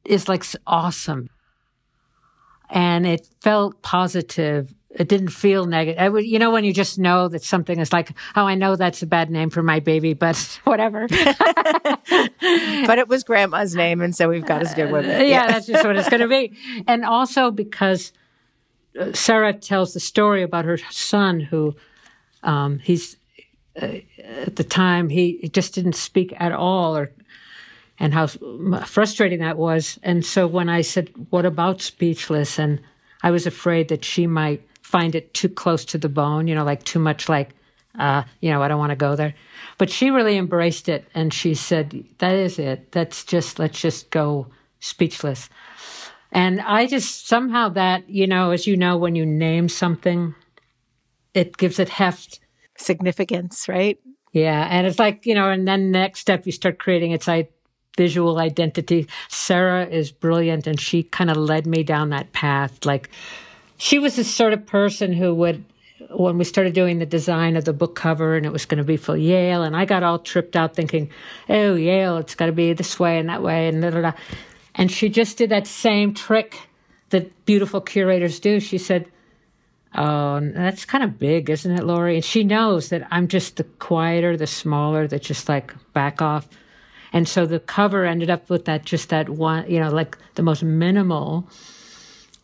is like awesome. And it felt positive. It didn't feel negative. Would, you know, when you just know that something is like, oh, I know that's a bad name for my baby, but whatever. but it was grandma's name. And so we've got to stick with it. yeah, yeah that's just what it's going to be. And also because Sarah tells the story about her son who um, he's uh, at the time he, just didn't speak at all or and how frustrating that was. And so when i said what about speechless? and i was afraid that she might find it too close to the bone you know like too much like uh, you know i don't want to go there. But she really embraced it and she said that is it. That's just let's just go speechless and I just somehow that, you know, as you know, when you name something, it gives it heft. Significance, right? Yeah. And it's like, you know, and then next step, you start creating its visual identity. Sarah is brilliant and she kind of led me down that path. Like, she was the sort of person who would, when we started doing the design of the book cover and it was going to be for Yale, and I got all tripped out thinking, oh, Yale, it's got to be this way and that way, and da da da. And she just did that same trick that beautiful curators do. She said, Oh, that's kind of big, isn't it, Laurie? And she knows that I'm just the quieter, the smaller, that just like back off. And so the cover ended up with that, just that one, you know, like the most minimal.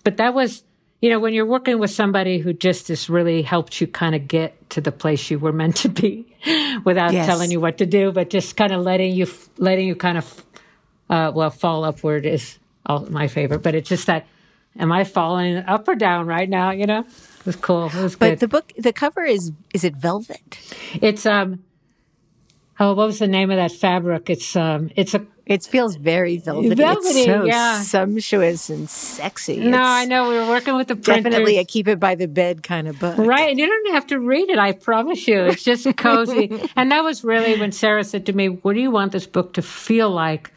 But that was, you know, when you're working with somebody who just has really helped you kind of get to the place you were meant to be without yes. telling you what to do, but just kind of letting you, letting you kind of uh, well, fall upward is all, my favorite, but it's just that, am I falling up or down right now? You know, it was cool. It was but good. the book, the cover is, is it velvet? It's, um, oh, what was the name of that fabric? It's, um, it's a, It feels very velvety. Velvety, it's so yeah. sumptuous and sexy. No, It's I know we were working with the printers. Definitely a keep it by the bed kind of book. Right. And you don't have to read it. I promise you. It's just cozy. and that was really when Sarah said to me, What do you want this book to feel like?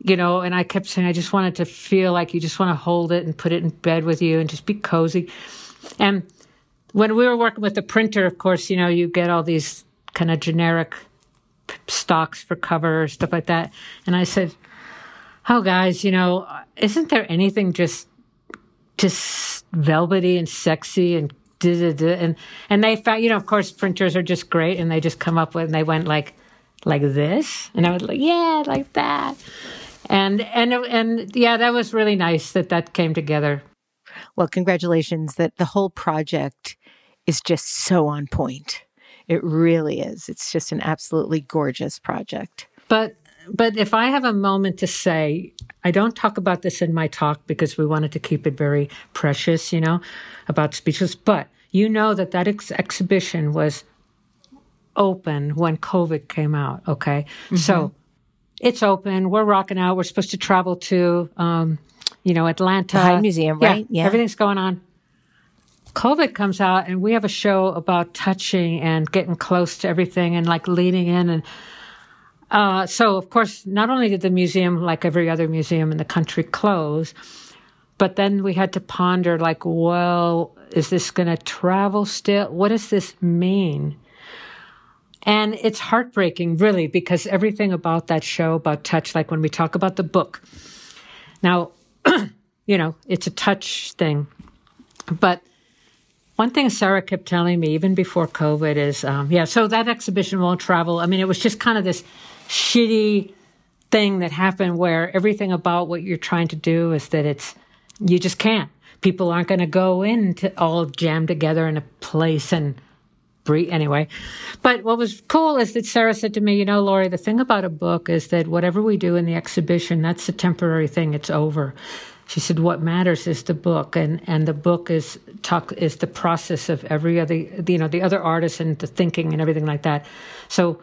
You know, and I kept saying, I just wanted to feel like you just want to hold it and put it in bed with you and just be cozy. And when we were working with the printer, of course, you know, you get all these kind of generic stocks for cover, stuff like that. And I said, Oh, guys, you know, isn't there anything just just velvety and sexy and and and they found you know of course printers are just great and they just come up with and they went like like this and I was like yeah like that and and and yeah that was really nice that that came together Well, congratulations that the whole project is just so on point. It really is. It's just an absolutely gorgeous project. but but if I have a moment to say, I don't talk about this in my talk because we wanted to keep it very precious, you know, about speeches. But you know that that ex- exhibition was open when COVID came out. Okay, so mm-hmm. It's open. We're rocking out. We're supposed to travel to, um, you know, Atlanta. High Museum, right? Yeah, Yeah. everything's going on. COVID comes out, and we have a show about touching and getting close to everything, and like leaning in and uh, so, of course, not only did the museum, like every other museum in the country, close, but then we had to ponder, like, well, is this going to travel still? What does this mean? And it's heartbreaking, really, because everything about that show, about touch, like when we talk about the book, now, you know, it's a touch thing. But one thing Sarah kept telling me, even before COVID, is um, yeah, so that exhibition won't travel. I mean, it was just kind of this shitty thing that happened where everything about what you're trying to do is that it's, you just can't. People aren't going to go in to all jam together in a place and anyway. But what was cool is that Sarah said to me, you know, Laurie, the thing about a book is that whatever we do in the exhibition, that's a temporary thing. It's over. She said, "What matters is the book, and and the book is talk is the process of every other, you know, the other artists and the thinking and everything like that." So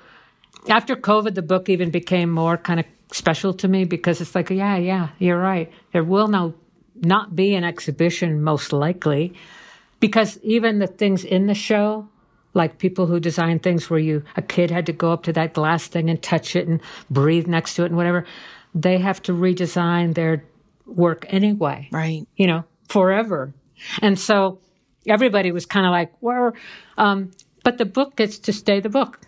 after COVID, the book even became more kind of special to me because it's like, yeah, yeah, you're right. There will now not be an exhibition, most likely, because even the things in the show, like people who design things where you a kid had to go up to that glass thing and touch it and breathe next to it and whatever, they have to redesign their work anyway Right. you know, forever. And so everybody was kind of like, well, um, but the book gets to stay the book.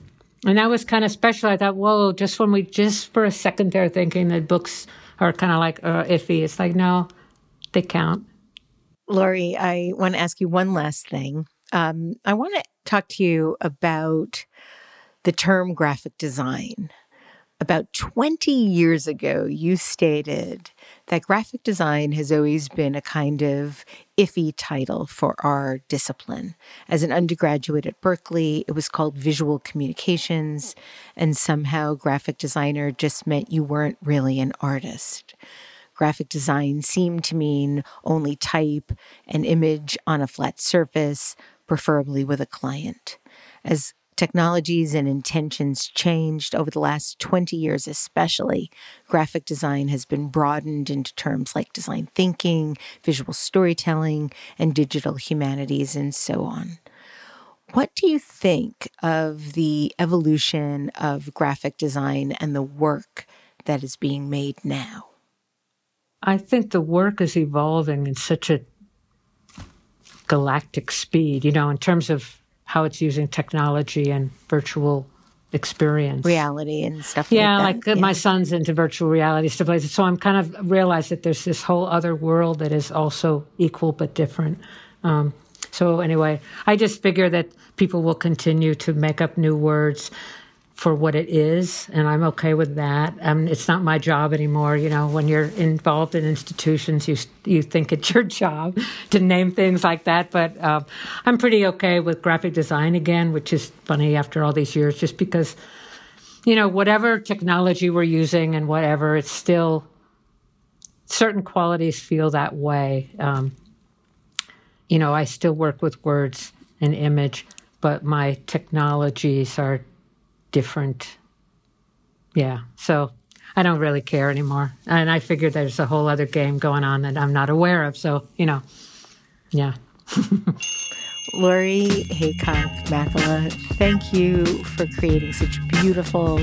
And that was kind of special. I thought, whoa, just when we just for a second there thinking that books are kind of like uh, iffy, it's like, no, they count. Laurie, I want to ask you one last thing. Um, I want to talk to you about the term graphic design. About 20 years ago, you stated that graphic design has always been a kind of iffy title for our discipline. As an undergraduate at Berkeley, it was called visual communications, and somehow graphic designer just meant you weren't really an artist. Graphic design seemed to mean only type an image on a flat surface, preferably with a client. As technologies and intentions changed over the last 20 years, especially, graphic design has been broadened into terms like design thinking, visual storytelling, and digital humanities, and so on. What do you think of the evolution of graphic design and the work that is being made now? I think the work is evolving in such a galactic speed, you know, in terms of how it's using technology and virtual experience. Reality and stuff Yeah, like like, uh, my son's into virtual reality stuff like that. So I'm kind of realized that there's this whole other world that is also equal but different. Um, so anyway, I just figure that people will continue to make up new words for what it is, and I'm okay with that. Um, it's not my job anymore. You know, when you're involved in institutions, you you think it's your job to name things like that. But um, I'm pretty okay with graphic design again, which is funny after all these years, just because you know, whatever technology we're using and whatever, it's still certain qualities feel that way. Um, you know, I still work with words and image, but my technologies are different. Yeah. So I don't really care anymore. And I figure there's a whole other game going on that I'm not aware of. So, you know, yeah. Laurie Haycock Makela, thank you for creating such beautiful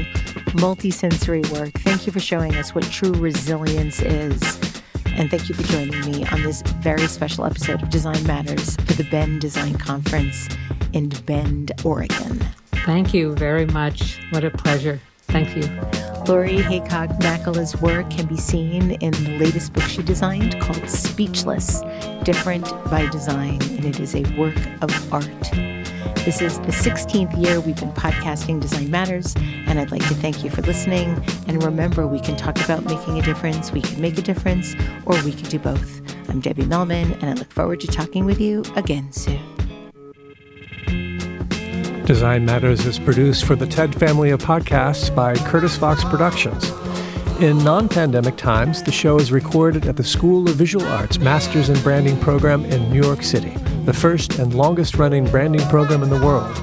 multisensory work. Thank you for showing us what true resilience is. And thank you for joining me on this very special episode of Design Matters for the Bend Design Conference in Bend, Oregon. Thank you very much. What a pleasure. Thank you. Laurie Haycock Makela's work can be seen in the latest book she designed called Speechless Different by Design, and it is a work of art. This is the 16th year we've been podcasting Design Matters, and I'd like to thank you for listening. And remember, we can talk about making a difference, we can make a difference, or we can do both. I'm Debbie Millman, and I look forward to talking with you again soon. Design Matters is produced for the TED family of podcasts by Curtis Fox Productions. In non pandemic times, the show is recorded at the School of Visual Arts Masters in Branding program in New York City, the first and longest running branding program in the world.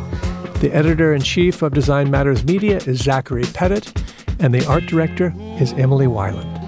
The editor in chief of Design Matters Media is Zachary Pettit, and the art director is Emily Weiland.